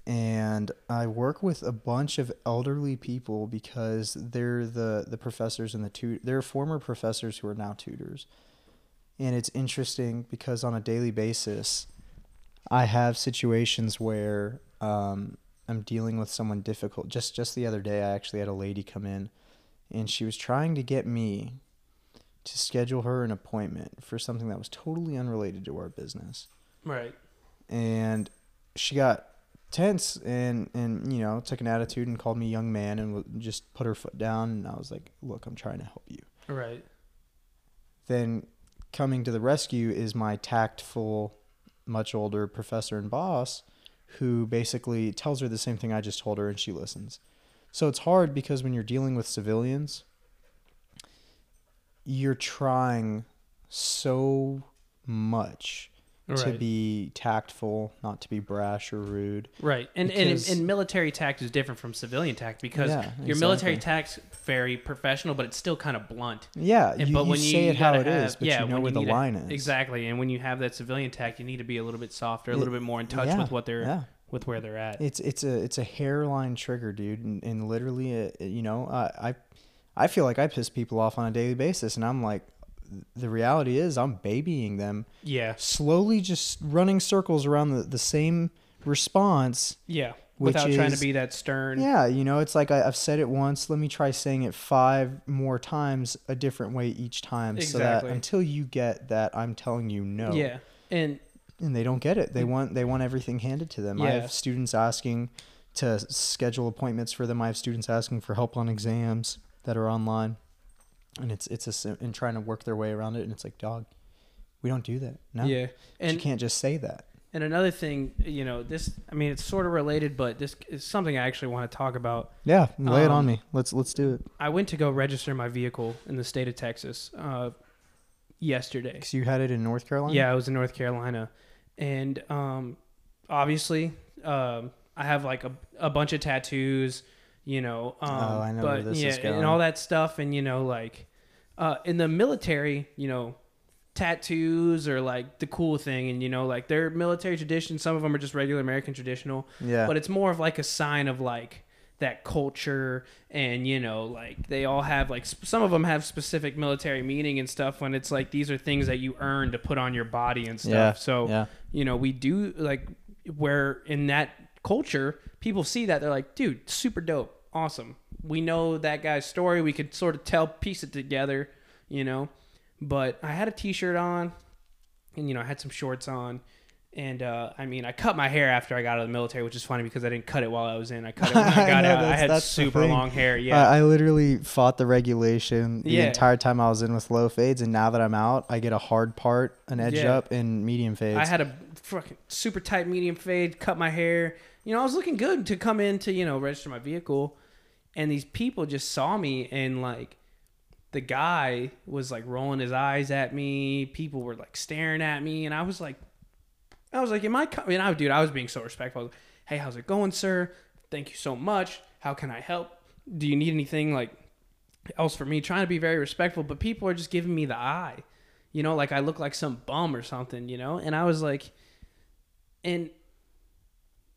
S2: And I work with a bunch of elderly people because they're the, the professors and the tut- they're former professors who are now tutors and it's interesting because on a daily basis i have situations where um, i'm dealing with someone difficult just just the other day i actually had a lady come in and she was trying to get me to schedule her an appointment for something that was totally unrelated to our business
S1: Right.
S2: and she got tense and and you know took an attitude and called me young man and just put her foot down and i was like look i'm trying to help you
S1: Right.
S2: then coming to the rescue is my tactful, much older professor and boss who basically tells her the same thing I just told her and she listens. So it's hard because when you're dealing with civilians, you're trying so much to be tactful, not to be brash or rude.
S1: Right, and and,
S2: Because-
S1: and military tact is different from civilian tact because
S2: Yeah,
S1: your military
S2: exactly.
S1: tact's very professional, but it's still kind of blunt.
S2: Yeah,
S1: And,
S2: you,
S1: but when you,
S2: say
S1: you
S2: it how it
S1: have,
S2: is, but
S1: yeah,
S2: you know where the line is.
S1: exactly. And when you have that civilian tact, you need to be a little bit softer, a
S2: It-
S1: little bit more in touch
S2: yeah,
S1: with what they're
S2: yeah.
S1: with where they're at.
S2: It's it's a it's a hairline trigger, dude, and, and literally, uh you know, I, I I feel like I piss people off on a daily basis, and I'm like, the reality is, I'm babying them,
S1: yeah,
S2: slowly just running circles around the, the same response.
S1: yeah. Without trying to be that stern.
S2: Yeah, you know, it's like I, I've said it once. Let me try saying it five more times, a different way each time, so that until you get that, I'm telling you no.
S1: Yeah, and
S2: and they don't get it. They want they want everything handed to them. I have students asking to schedule appointments for them. I have students asking for help on exams that are online, and it's it's a and trying to work their way around it. And it's like, dog, we don't do that. No,
S1: yeah,
S2: But you can't just say that.
S1: and another thing, you know, this. I mean, it's sort of related, but this is something I actually want to talk about.
S2: Yeah, lay it on
S1: Um,
S2: me. Let's let's do it.
S1: I went to go register my vehicle in the state of Texas uh, yesterday.
S2: Because you had it in North Carolina.
S1: Yeah, I was in North Carolina, and um, obviously, um, I have like a, a bunch of tattoos, you know. Um,
S2: Oh, I know where
S1: but
S2: this
S1: yeah,
S2: is going.
S1: and all that stuff, and you know, like uh, in the military, you know, tattoos are like the cool thing, and you know, like they're military tradition. Some of them are just regular American traditional,
S2: yeah.
S1: but it's more of like a sign of like that culture and you know like they all have like sp- some of them have specific military meaning and stuff when it's like these are things that you earn to put on your body and stuff
S2: yeah.
S1: so
S2: yeah.
S1: you know we do like where in that culture people see that they're like dude super dope awesome we know that guy's story we could sort of tell piece it together you know but i had a t-shirt on and you know i had some shorts on and uh, I mean, I cut my hair after I got out of the military, which is funny because I didn't cut it while I was in. I cut it when I *laughs*
S2: I
S1: got
S2: know,
S1: out. I had super long hair. Yeah,
S2: I, I literally fought the regulation the
S1: Yeah.
S2: entire time I was in with low fades, and now that I'm out, I get a hard part, an edge
S1: Yeah.
S2: up, and medium fades.
S1: I had a fucking super tight medium fade, cut my hair. You know, I was looking good to come in to, you know, register my vehicle. And these people just saw me and like the guy was like rolling his eyes at me. People were like staring at me and I was like I was like, Am I coming? I dude, I was being so respectful. Like, hey, how's it going, sir? Thank you so much. How can I help? Do you need anything like else for me? Trying to be very respectful, but people are just giving me the eye. You know, like I look like some bum or something, you know? And I was like and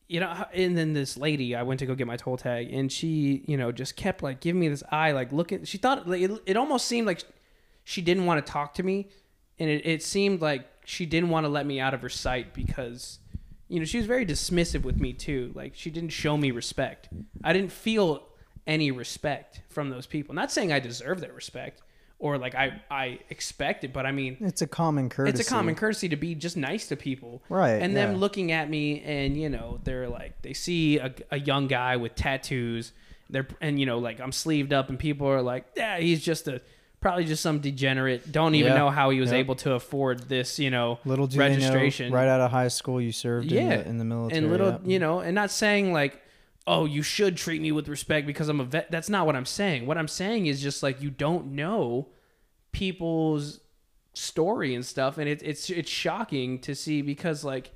S1: you know, and then this lady, I went to go get my toll tag, and she, you know, just kept like giving me this eye, like looking. She thought like, it, it almost seemed like she didn't want to talk to me, and it, it seemed like she didn't want to let me out of her sight because, you know, she was very dismissive with me too. Like she didn't show me respect. I didn't feel any respect from those people. Not saying I deserve their respect or like I I expect it, but I mean
S2: It's a common courtesy.
S1: it's a common courtesy to be just nice to people.
S2: Right,
S1: And
S2: yeah.
S1: them looking at me and, you know, they're like, they see a, a young guy with tattoos. They're, and, you know, like I'm sleeved up and people are like, yeah, he's just a, probably just some degenerate. Don't even
S2: Yeah.
S1: know how he was
S2: Yep.
S1: able to afford this, you know,
S2: Little
S1: registration.
S2: know, right out of high school, you served in,
S1: Yeah.
S2: the, in the military.
S1: and little
S2: yeah.
S1: you know and not saying like oh you should treat me with respect because i'm a vet. That's not what i'm saying. What i'm saying is just like you don't know people's story and stuff and it, it's it's shocking to see because like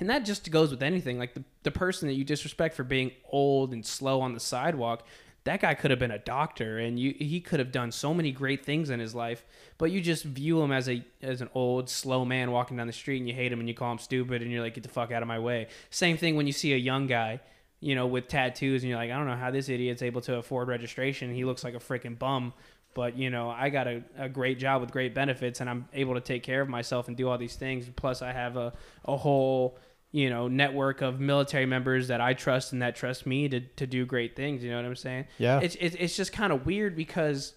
S1: and that just goes with anything. Like the, the person that you disrespect for being old and slow on the sidewalk that guy could have been a doctor and you he could have done so many great things in his life but you just view him as a as an old slow man walking down the street and you hate him and you call him stupid and you're like get the fuck out of my way. Same thing when you see a young guy you know with tattoos and you're like i don't know how this idiot's able to afford registration. He looks like a freaking bum. But you know i got a, a great job with great benefits and i'm able to take care of myself and do all these things. Plus i have a, a whole you know network of military members that i trust and that trust me to, to do great things. You know what i'm saying?
S2: Yeah.
S1: it's, it's, it's just kind of weird because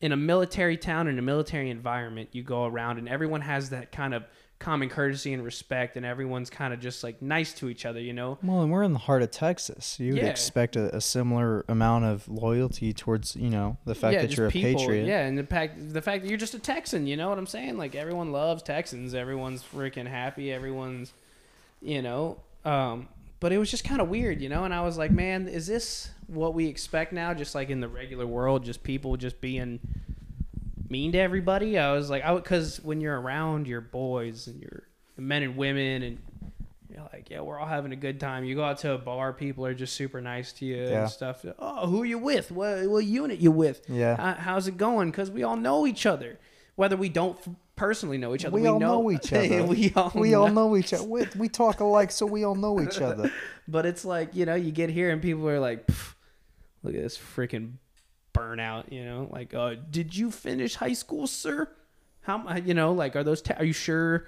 S1: in a military town in a military environment you go around and everyone has that kind of common courtesy and respect and everyone's kind of just like nice to each other you know
S2: Well, and we're in the heart of Texas. You would
S1: Yeah.
S2: expect a, a similar amount of loyalty towards, you know, the fact that you're a patriot.
S1: Yeah, and the fact the fact that you're just a Texan, you know what I'm saying? Like everyone loves Texans, everyone's freaking happy, everyone's, you know. Um, but it was just kind of weird, you know. And I was like, man, is this what we expect now? Just like in the regular world, just people just being mean to everybody. I was like, I because when you're around your boys and your men and women and you're like, yeah, we're all having a good time. You go out to a bar, people are just super nice to you
S2: Yeah.
S1: and stuff. Oh, who you with? What, what unit you with?
S2: Yeah.
S1: How, how's it going? Because we all know each other, whether we don't f- personally know each other.
S2: We, all know, each other. *laughs*
S1: we all
S2: we all know each other. We, we talk alike, so we all know each other. *laughs*
S1: But it's like you know, you get here and people are like, "Look at this freaking burnout." You know, like, uh, "Did you finish high school, sir?" How you know, like, are those? Ta- are you sure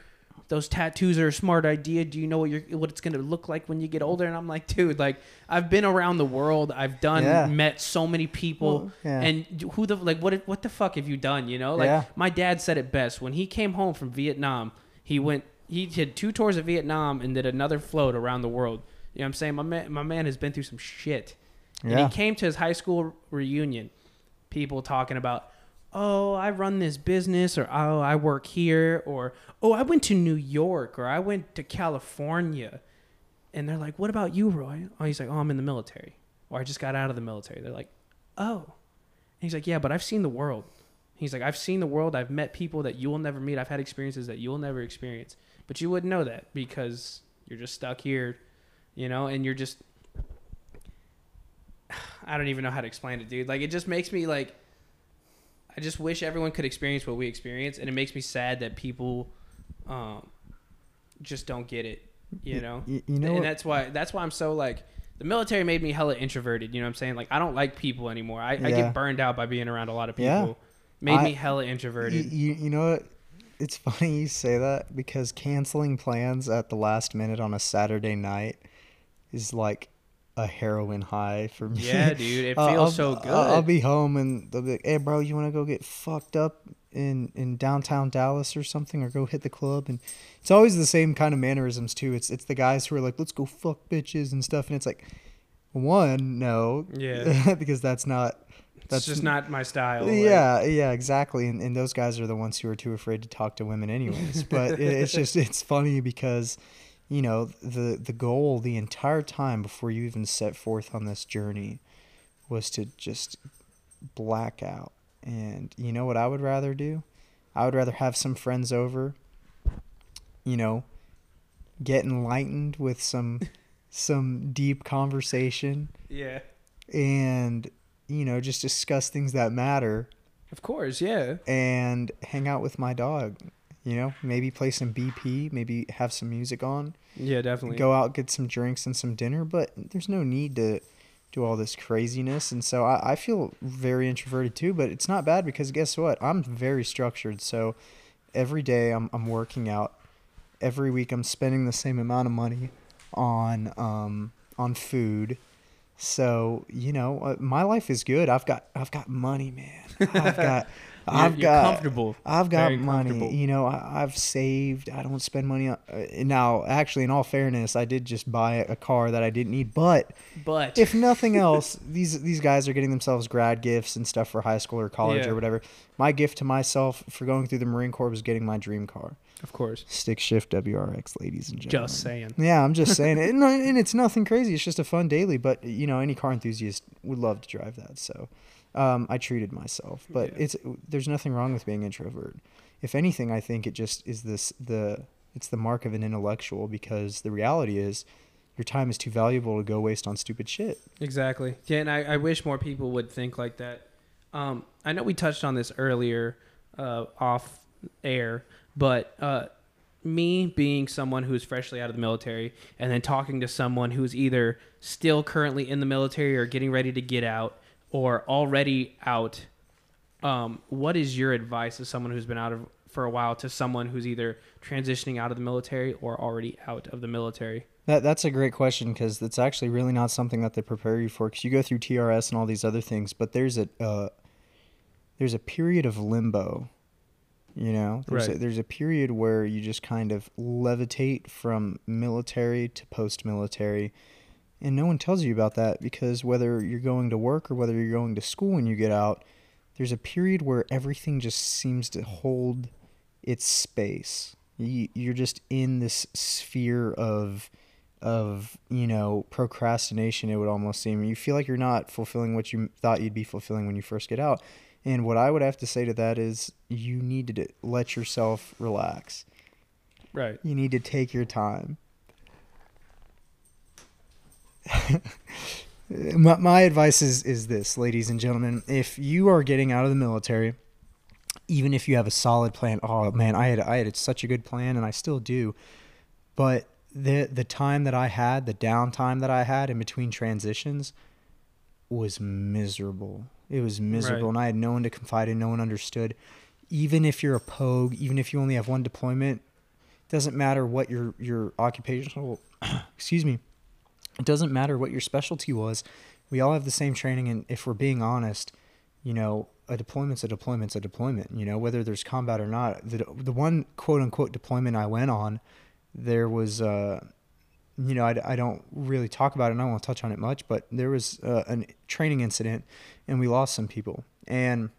S1: those tattoos are a smart idea? Do you know what you're what it's gonna look like when you get older? And I'm like, dude, like, I've been around the world. I've done
S2: Yeah.
S1: met so many people,
S2: yeah.
S1: and who the like what what the fuck have you done? You know, like
S2: Yeah.
S1: my dad said it best when he came home from Vietnam. He went. He did two tours of Vietnam and did another float around the world. You know what I'm saying? My man, my man has been through some shit. And
S2: Yeah.
S1: he came to his high school reunion. People talking about, oh, I run this business, or oh, I work here, or oh, I went to New York, or I went to California. And they're like, what about you, Roy? Oh, he's like, oh, I'm in the military, or I just got out of the military. They're like, oh. And he's like, yeah, but I've seen the world. He's like, I've seen the world. I've met people that you will never meet. I've had experiences that you will never experience. But you wouldn't know that because you're just stuck here, you know, and you're just. I don't even know how to explain it, dude. Like, it just makes me like. I just wish everyone could experience what we experience, and it makes me sad that people, um, just don't get it. You know,
S2: You, you know
S1: and
S2: what?
S1: that's why that's why I'm so like the military made me hella introverted. You know what I'm saying? Like I don't like people anymore. I, I get burned out by being around a lot of people.
S2: Yeah.
S1: Made
S2: I-
S1: me hella introverted.
S2: you, you know what? It's funny you say that because canceling plans at the last minute on a Saturday night is like a heroin high for me.
S1: Yeah, dude, it *laughs*
S2: Uh,
S1: feels
S2: I'll-
S1: so good.
S2: I'll, I'll be home and they'll be like, "Hey, bro, you want to go get fucked up in in downtown Dallas or something, or go hit the club?" And it's always the same kind of mannerisms too. It's it's the guys who are like, "Let's go fuck bitches" and stuff, and it's like, one, no,
S1: Yeah. *laughs*
S2: because that's not.
S1: That's just not my style. like-
S2: Yeah, yeah, exactly. And, and those guys are the ones who are too afraid to talk to women, anyways. But it, it's just it's funny because, you know, the the goal the entire time before you even set forth on this journey was to just black out. And you know what I would rather do? I would rather have some friends over, you know, get enlightened with some *laughs* some deep conversation
S1: yeah.
S2: and you know just discuss things that matter
S1: Of course, yeah.
S2: and hang out with my dog you know maybe play some bp maybe have some music on.
S1: Yeah, definitely.
S2: go out get some drinks and some dinner but there's no need to do all this craziness. And so I, I feel very introverted too but it's not bad because guess what? I'm very structured. So every day i'm, I'm working out. Every week i'm spending the same amount of money on um on food. So you know uh, my life is good. I've got i've got money man. I've *laughs* got I've
S1: you're
S2: got
S1: comfortable.
S2: I've got
S1: Very
S2: money. You know, I, I've saved. I don't spend money on. Uh, now, actually, in all fairness, I did just buy a car that I didn't need. But
S1: But
S2: if nothing *laughs* else, these these guys are getting themselves grad gifts and stuff for high school or college
S1: Yeah.
S2: or whatever. My gift to myself for going through the Marine Corps was getting my dream car,
S1: of course,
S2: stick shift WRX, ladies and gentlemen.
S1: just saying.
S2: Yeah, I'm just saying it, *laughs* and, and it's nothing crazy. It's just a fun daily. But you know, any car enthusiast would love to drive that. So, um, I treated myself. But
S1: Yeah.
S2: it's there's nothing wrong with being introvert. If anything, I think it just is this the it's the mark of an intellectual because the reality is your time is too valuable to go waste on stupid shit.
S1: Exactly. Yeah, and I, I wish more people would think like that. Um, I know we touched on this earlier uh, off air, but uh, me being someone who's freshly out of the military and then talking to someone who's either still currently in the military or getting ready to get out or already out, um, what is your advice as someone who's been out of for a while to someone who's either transitioning out of the military or already out of the military?
S2: That that's a great question because it's actually really not something that they prepare you for. Because you go through TRS and all these other things, but there's a uh, there's a period of limbo. You know, there's a,
S1: Right.
S2: there's a period where you just kind of levitate from military to post-military, and no one tells you about that because whether you're going to work or whether you're going to school when you get out, there's a period where everything just seems to hold its space. You, you're just in this sphere of of you know procrastination it would almost seem you feel like you're not fulfilling what you thought you'd be fulfilling when you first get out and what i would have to say to that is you need to let yourself relax
S1: Right.
S2: you need to take your time *laughs* my, my advice is is this ladies and gentlemen. If you are getting out of the military even if you have a solid plan oh man i had i had such a good plan and i still do. But the the time that i had the downtime that i had in between transitions was miserable. It was miserable
S1: Right.
S2: and i had no one to confide in no one understood. Even if you're a pogue even if you only have one deployment doesn't matter what your your occupational *coughs* excuse me it doesn't matter what your specialty was we all have the same training and if we're being honest you know a deployment's a deployment's a deployment you know whether there's combat or not. The, the one quote unquote deployment i went on there was uh you know I, I don't really talk about it and i won't touch on it much but there was uh, a training incident and we lost some people. And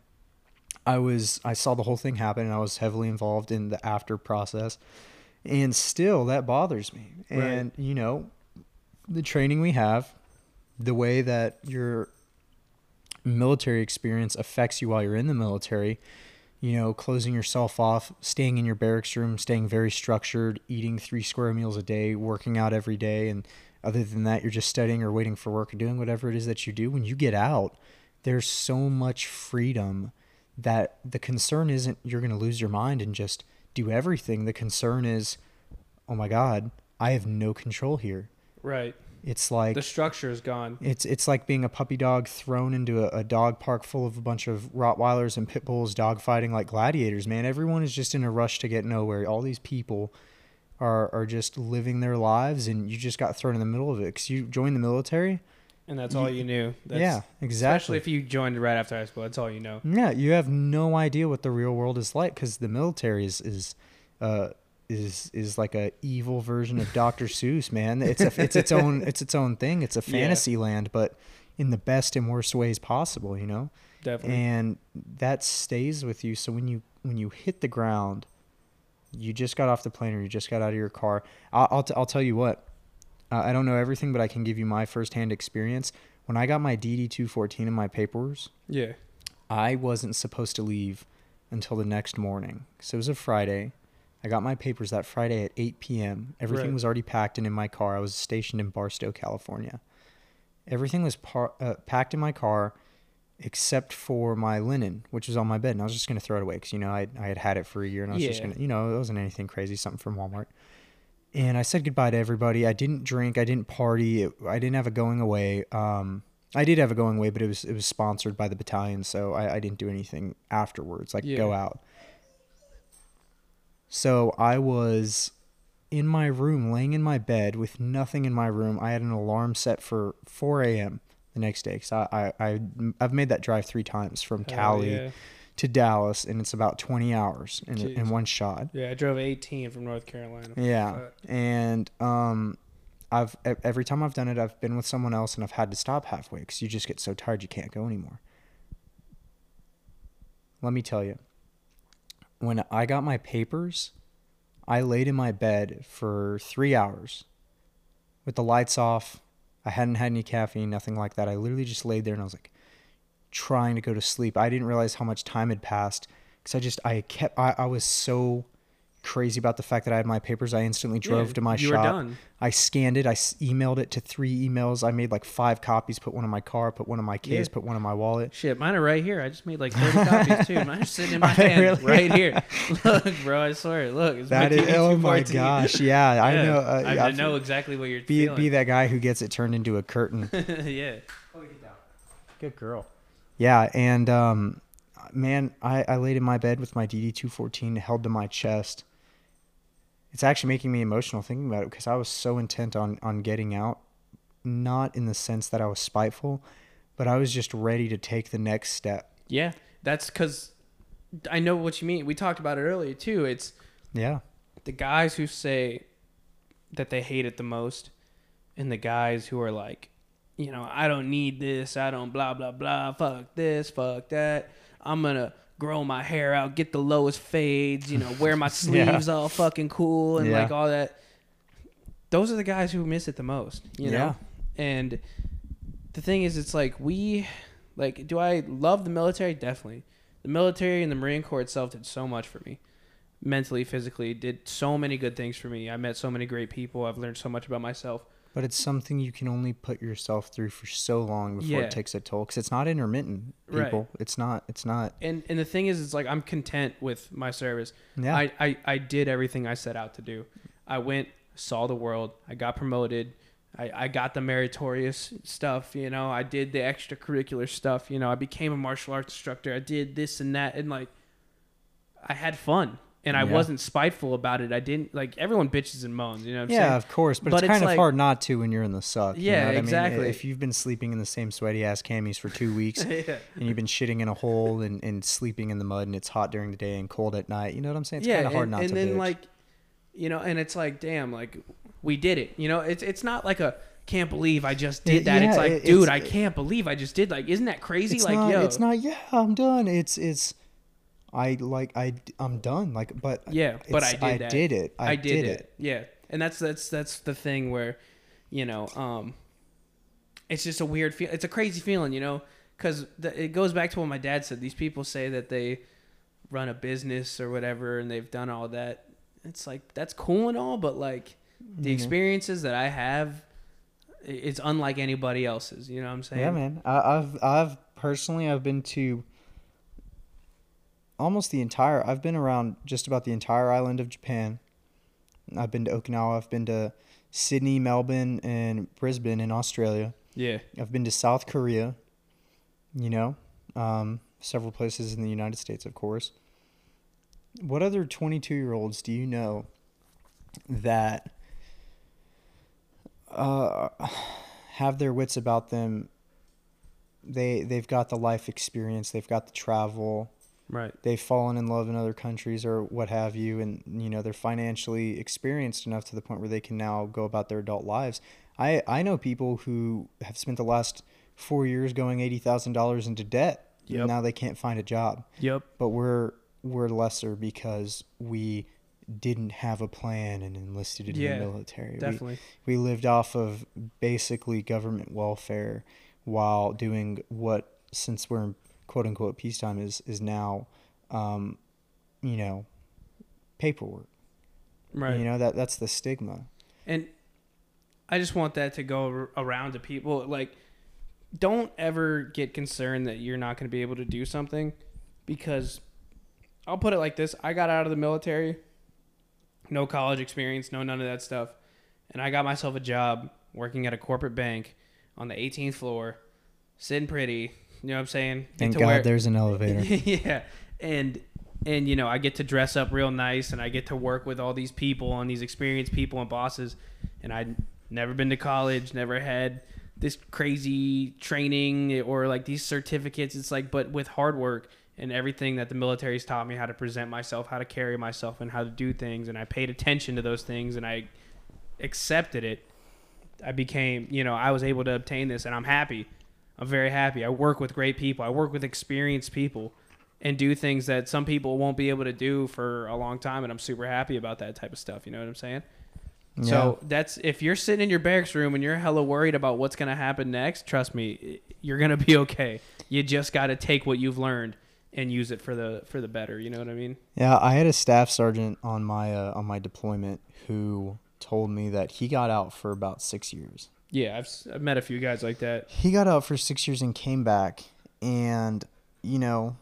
S2: i was i saw the whole thing happen and i was heavily involved in the after process. And still that bothers me.
S1: Right.
S2: and you know the training we have the way that your military experience affects you while you're in the military you know closing yourself off staying in your barracks room staying very structured eating three square meals a day working out every day and other than that you're just studying or waiting for work or doing whatever it is that you do when you get out there's so much freedom that the concern isn't you're going to lose your mind and just do everything. The concern is oh my god i have no control here
S1: Right.
S2: it's like
S1: The structure is gone.
S2: it's it's like being a puppy dog thrown into a, a dog park full of a bunch of Rottweilers and pit bulls dogfighting like gladiators. Man, everyone is just in a rush to get nowhere. All these people are are just living their lives, and you just got thrown in the middle of it because you joined the military.
S1: And that's all
S2: You-
S1: you knew. That's,
S2: yeah,
S1: Especially
S2: exactly.
S1: if you joined right after high school. That's all you know.
S2: yeah, you have no idea what the real world is like because the military is is uh, is is like a evil version of Dr. Seuss. Man, it's a, it's its own it's its own thing. It's a *laughs*
S1: Yeah.
S2: fantasy land, but in the best and worst ways possible. You know.
S1: Definitely.
S2: and that stays with you so when you when you hit the ground you just got off the plane or you just got out of your car i'll, I'll, t- I'll tell you what uh, i don't know everything but i can give you my firsthand experience when i got my dd214 in my papers
S1: yeah.
S2: i wasn't supposed to leave until the next morning so it was a friday i got my papers that friday at 8 p.m everything
S1: Right.
S2: was already packed and in my car i was stationed in barstow california everything was par- uh, packed in my car except for my linen, which was on my bed, and I was just gonna throw it away because you know I I had had it for a year, and I was just gonna you know it wasn't anything crazy, something from Walmart. And I said goodbye to everybody. I didn't drink. I didn't party. It, I didn't have a going away. Um, I did have a going away, but it was it was sponsored by the battalion, so I, I didn't do anything afterwards, like go out. So I was in my room, laying in my bed with nothing in my room. I had an alarm set for 4 a.m. the next day because I, I, I I've made that drive three times from
S1: Hell
S2: Cali
S1: yeah.
S2: to Dallas, and it's about 20 hours in, in one shot.
S1: Yeah, I drove 18 from North Carolina.
S2: Yeah,
S1: Fuck.
S2: and um, I've every time I've done it, I've been with someone else, and I've had to stop halfway because you just get so tired you can't go anymore. Let me tell you, when I got my papers, I laid in my bed for three hours with the lights off. I hadn't had any caffeine, nothing like that. I literally just laid there and I was like trying to go to sleep. I didn't realize how much time had passed because I just I kept I, I was so crazy about the fact that I had my papers. I instantly drove
S1: Yeah,
S2: to my shop. I scanned it. I s- emailed it to three emails. I made like five copies. Put one in my car. Put one in my case.
S1: Yeah.
S2: Put one in my wallet.
S1: Shit, mine are right here. I just made like 30 copies too. Mine's sitting in *laughs* my
S2: Are
S1: hand
S2: really? *laughs*
S1: right here. Look, bro, I swear. Look, it's
S2: That
S1: my.
S2: Oh my gosh. Yeah, I know. Uh,
S1: I, I know exactly what you're
S2: Be
S1: feeling.
S2: be that guy who gets it turned into a curtain. *laughs*
S1: yeah.
S2: Good girl. Yeah, and um, man, I, I laid in my bed with my DD two fourteen held to my chest. It's actually making me emotional thinking about it because I was so intent on on getting out, not in the sense that I was spiteful, but I was just ready to take the next step.
S1: Yeah. That's because I know what you mean. We talked about it earlier too. It's
S2: Yeah,
S1: the guys who say that they hate it the most and the guys who are like you know i don't need this i don't blah blah blah fuck this fuck that i'm gonna grow my hair out get the lowest fades you know wear my *laughs* sleeves all fucking cool and
S2: Yeah.
S1: like all that those are the guys who miss it the most you know and the thing is it's like we like do i love the military definitely the military and the marine corps itself did so much for me mentally, physically, did so many good things for me. I met so many great people. I've learned so much about myself.
S2: But it's something you can only put yourself through for so long before
S1: Yeah.
S2: it takes a toll because it's not intermittent.
S1: Right.
S2: People, it's not. It's not.
S1: And and the thing is, it's like I'm content with my service.
S2: Yeah.
S1: I, I, I did everything I set out to do. I went, saw the world. I got promoted. I, I got the meritorious stuff, you know. I did the extracurricular stuff, you know. I became a martial arts instructor. I did this and that, and like, I had fun, and I
S2: Yeah.
S1: wasn't spiteful about it. I didn't like everyone bitches and moans, you know. What I'm
S2: yeah,
S1: saying?
S2: of course, but,
S1: But
S2: it's
S1: it's
S2: kind of
S1: like-
S2: hard not to when you're in the suck. you
S1: Yeah,
S2: know what I mean?
S1: exactly.
S2: If you've been sleeping in the same sweaty ass camis for two weeks *laughs*
S1: yeah.
S2: and you've been shitting in a hole and, and sleeping in the mud and it's hot during the day and cold at night, you know what I'm saying? It's kind of hard
S1: and,
S2: not
S1: and
S2: to
S1: then
S2: bitch.
S1: like, you know, and it's like, damn, like we did it. You know, it's it's not like a can't believe I just did that. it's like, dude, I can't believe I just did. Like, isn't that crazy? like,
S2: not,
S1: yo,
S2: it's not. Yeah, I'm done. It's it's. I like I I'm done. Like, but
S1: Yeah, but I did
S2: I
S1: that.
S2: did it. I,
S1: I did,
S2: it.
S1: it. Yeah, and that's that's that's the thing where, you know, um, it's just a weird feel. It's a crazy feeling, you know, because it goes back to what my dad said. These people say that they run a business or whatever, and they've done all that. It's like that's cool and all, but like the
S2: Mhm.
S1: experiences that I have, it's unlike anybody else's. You know what I'm saying?
S2: Yeah, man. I, I've I've personally I've been to almost the entire. I've been around just about the entire island of Japan. I've been to Okinawa. I've been to Sydney, Melbourne, and Brisbane in Australia.
S1: Yeah.
S2: I've been to South Korea. You know, um, several places in the United States, of course. What other twenty-two-year-olds do you know that uh, have their wits about them? They they've got the life experience. They've got the travel
S1: Right.
S2: they've fallen in love in other countries or what have you and you know they're financially experienced enough to the point where they can now go about their adult lives i i know people who have spent the last four years going $80000 into debt
S1: Yep.
S2: and now they can't find a job
S1: Yep.
S2: but we're we're lesser because we didn't have a plan and enlisted in
S1: Yeah,
S2: the military We-
S1: Definitely.
S2: we lived off of basically government welfare while doing what since we're in quote unquote peacetime is is now um, you know paperwork
S1: Right.
S2: you know that that's the stigma
S1: And I just want that to go around to people. Like, don't ever get concerned that you're not going to be able to do something because I'll put it like this I got out of the military, no college experience, no none of that stuff. And I got myself a job working at a corporate bank on the 18th floor, sitting pretty. You know what I'm saying?
S2: Thank god there's an *laughs* elevator
S1: yeah, and and you know I get to dress up real nice, and I get to work with all these people and these experienced people and bosses, and I'd never been to college, never had this crazy training or like these certificates. It's like, but with hard work and everything that the military's taught me how to present myself, how to carry myself, and how to do things, and I paid attention to those things, and I accepted it. I became, you know, I was able to obtain this, and I'm happy. I'm very happy. I work with great people. I work with experienced people, and do things that some people won't be able to do for a long time, and I'm super happy about that type of stuff. You know what I'm saying? Yeah. So that's if you're sitting in your barracks room and you're hella worried about what's gonna happen next. Trust me, you're gonna be *laughs* okay. You just got to take what you've learned and use it for the for the better. You know what I mean?
S2: Yeah, I had a staff sergeant on my uh, on my deployment who told me that he got out for about six years.
S1: Yeah, I've, I've met a few guys like that.
S2: He got out for six years and came back, and you know,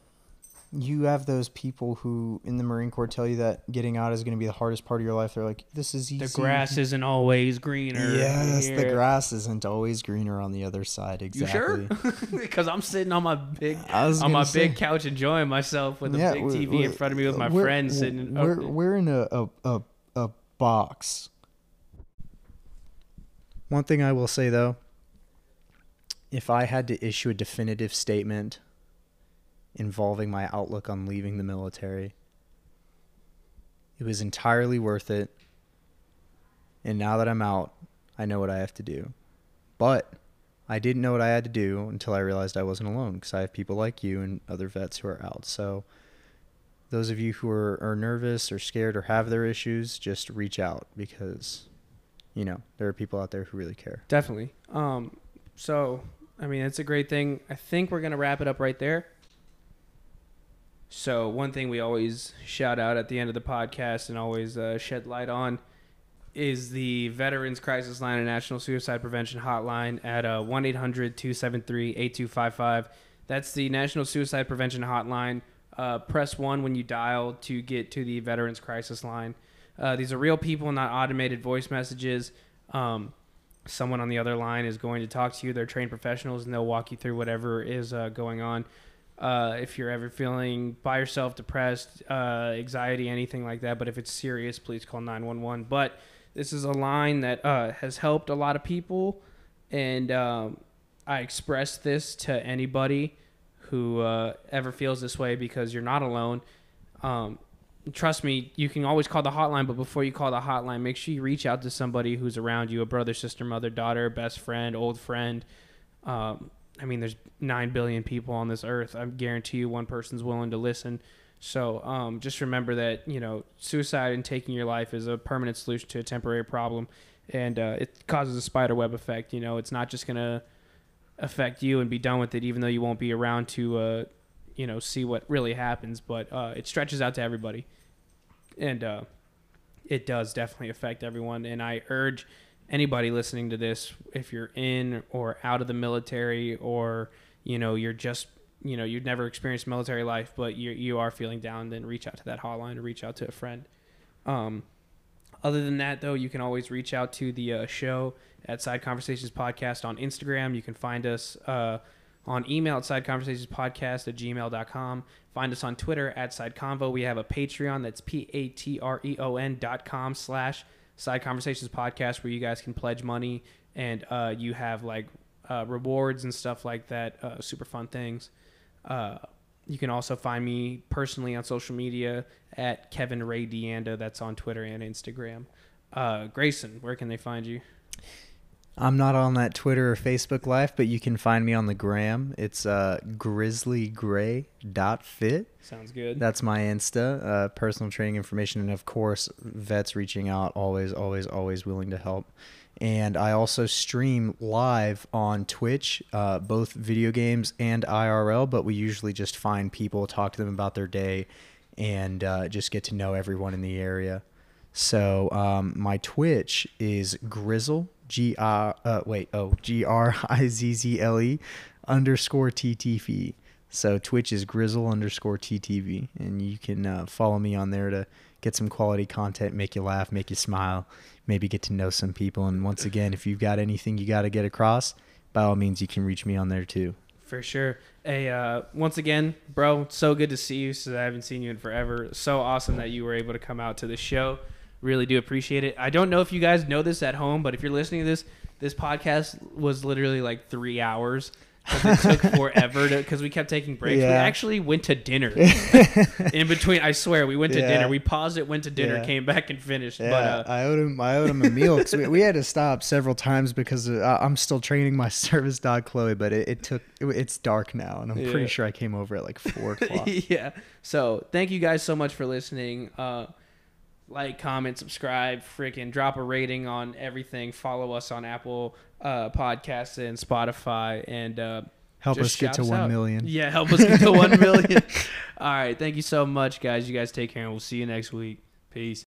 S2: you have those people who in the Marine Corps tell you that getting out is going to be the hardest part of your life. They're like, "This is easy."
S1: The grass isn't always greener.
S2: Yes, the grass isn't always greener on the other side. Exactly.
S1: You sure? Because *laughs* I'm sitting on my big on my
S2: say-
S1: big couch enjoying myself with a
S2: Yeah,
S1: big TV in front of me with my
S2: we're-
S1: friends sitting.
S2: We're we're in a a a box. One thing I will say though, if I had to issue a definitive statement involving my outlook on leaving the military, it was entirely worth it. And now that I'm out, I know what I have to do. But I didn't know what I had to do until I realized I wasn't alone because I have people like you and other vets who are out. So, those of you who are, are nervous or scared or have their issues, just reach out because, you know, there are people out there who really care.
S1: Definitely. Um, so, I mean, it's a great thing. I think we're going to wrap it up right there. So, one thing we always shout out at the end of the podcast and always uh, shed light on is the Veterans Crisis Line and National Suicide Prevention Hotline at uh, 1 800 273 8255. That's the National Suicide Prevention Hotline. Uh, press 1 when you dial to get to the Veterans Crisis Line. Uh, these are real people, not automated voice messages. Um, someone on the other line is going to talk to you. They're trained professionals and they'll walk you through whatever is uh, going on. Uh, if you're ever feeling by yourself, depressed, uh, anxiety, anything like that, but if it's serious, please call 911. But this is a line that uh, has helped a lot of people, and um, I express this to anybody who uh, ever feels this way because you're not alone. Um, trust me, you can always call the hotline, but before you call the hotline, make sure you reach out to somebody who's around you a brother, sister, mother, daughter, best friend, old friend. Um, I mean, there's 9 billion people on this earth. I guarantee you one person's willing to listen. So um, just remember that, you know, suicide and taking your life is a permanent solution to a temporary problem. And uh, it causes a spider web effect. You know, it's not just going to affect you and be done with it, even though you won't be around to, uh, you know, see what really happens. But uh, it stretches out to everybody. And uh, it does definitely affect everyone. And I urge anybody listening to this, if you're in or out of the military, or you know you're just you know you've never experienced military life, but you you are feeling down, then reach out to that hotline or reach out to a friend. Um, other than that, though, you can always reach out to the uh, show at Side Conversations Podcast on Instagram. You can find us uh, on email at sideconversationspodcast at gmail.com. Find us on Twitter at Side Convo. We have a Patreon that's P A T R E O N dot com slash Side Conversations Podcast where you guys can pledge money and uh, you have like uh, rewards and stuff like that, uh, super fun things. Uh, you can also find me personally on social media at Kevin Ray Deanda. That's on Twitter and Instagram. Uh, Grayson, where can they find you?
S2: I'm not on that Twitter or Facebook life, but you can find me on the gram. It's uh, grizzlygray.fit.
S1: Sounds good.
S2: That's my Insta, uh, personal training information, and of course, vets reaching out, always, always, always willing to help. And I also stream live on Twitch, uh, both video games and IRL, but we usually just find people, talk to them about their day, and uh, just get to know everyone in the area. So um, my Twitch is Grizzle G R uh, wait oh G R I Z Z L E underscore TTV. So Twitch is Grizzle underscore TTV, and you can uh, follow me on there to get some quality content, make you laugh, make you smile, maybe get to know some people. And once again, if you've got anything you got to get across, by all means, you can reach me on there too.
S1: For sure. Hey, uh, once again, bro, so good to see you. So I haven't seen you in forever. So awesome that you were able to come out to the show. Really do appreciate it. I don't know if you guys know this at home, but if you're listening to this, this podcast was literally like three hours. it took *laughs* forever because we kept taking breaks. We actually went to dinner *laughs* in between. I swear, we went to
S2: Yeah.
S1: dinner. We paused it, went to dinner,
S2: Yeah.
S1: came back and finished.
S2: Yeah,
S1: But uh,
S2: I owed him. I owed him a meal because we, we had to stop several times because uh, I'm still training my *laughs* service dog Chloe. But it, it took. It, it's dark now, and I'm
S1: Yeah.
S2: pretty sure I came over at like four o'clock.
S1: yeah. So thank you guys so much for listening. Uh, like, comment, subscribe, freaking drop a rating on everything. Follow us on Apple uh, Podcasts and Spotify, and uh,
S2: Help us get to
S1: us
S2: one
S1: out.
S2: million.
S1: Yeah, help us get to *laughs* one million. All right, thank you so much, guys. You guys take care, and we'll see you next week. Peace.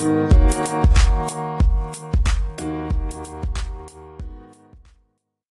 S3: Thank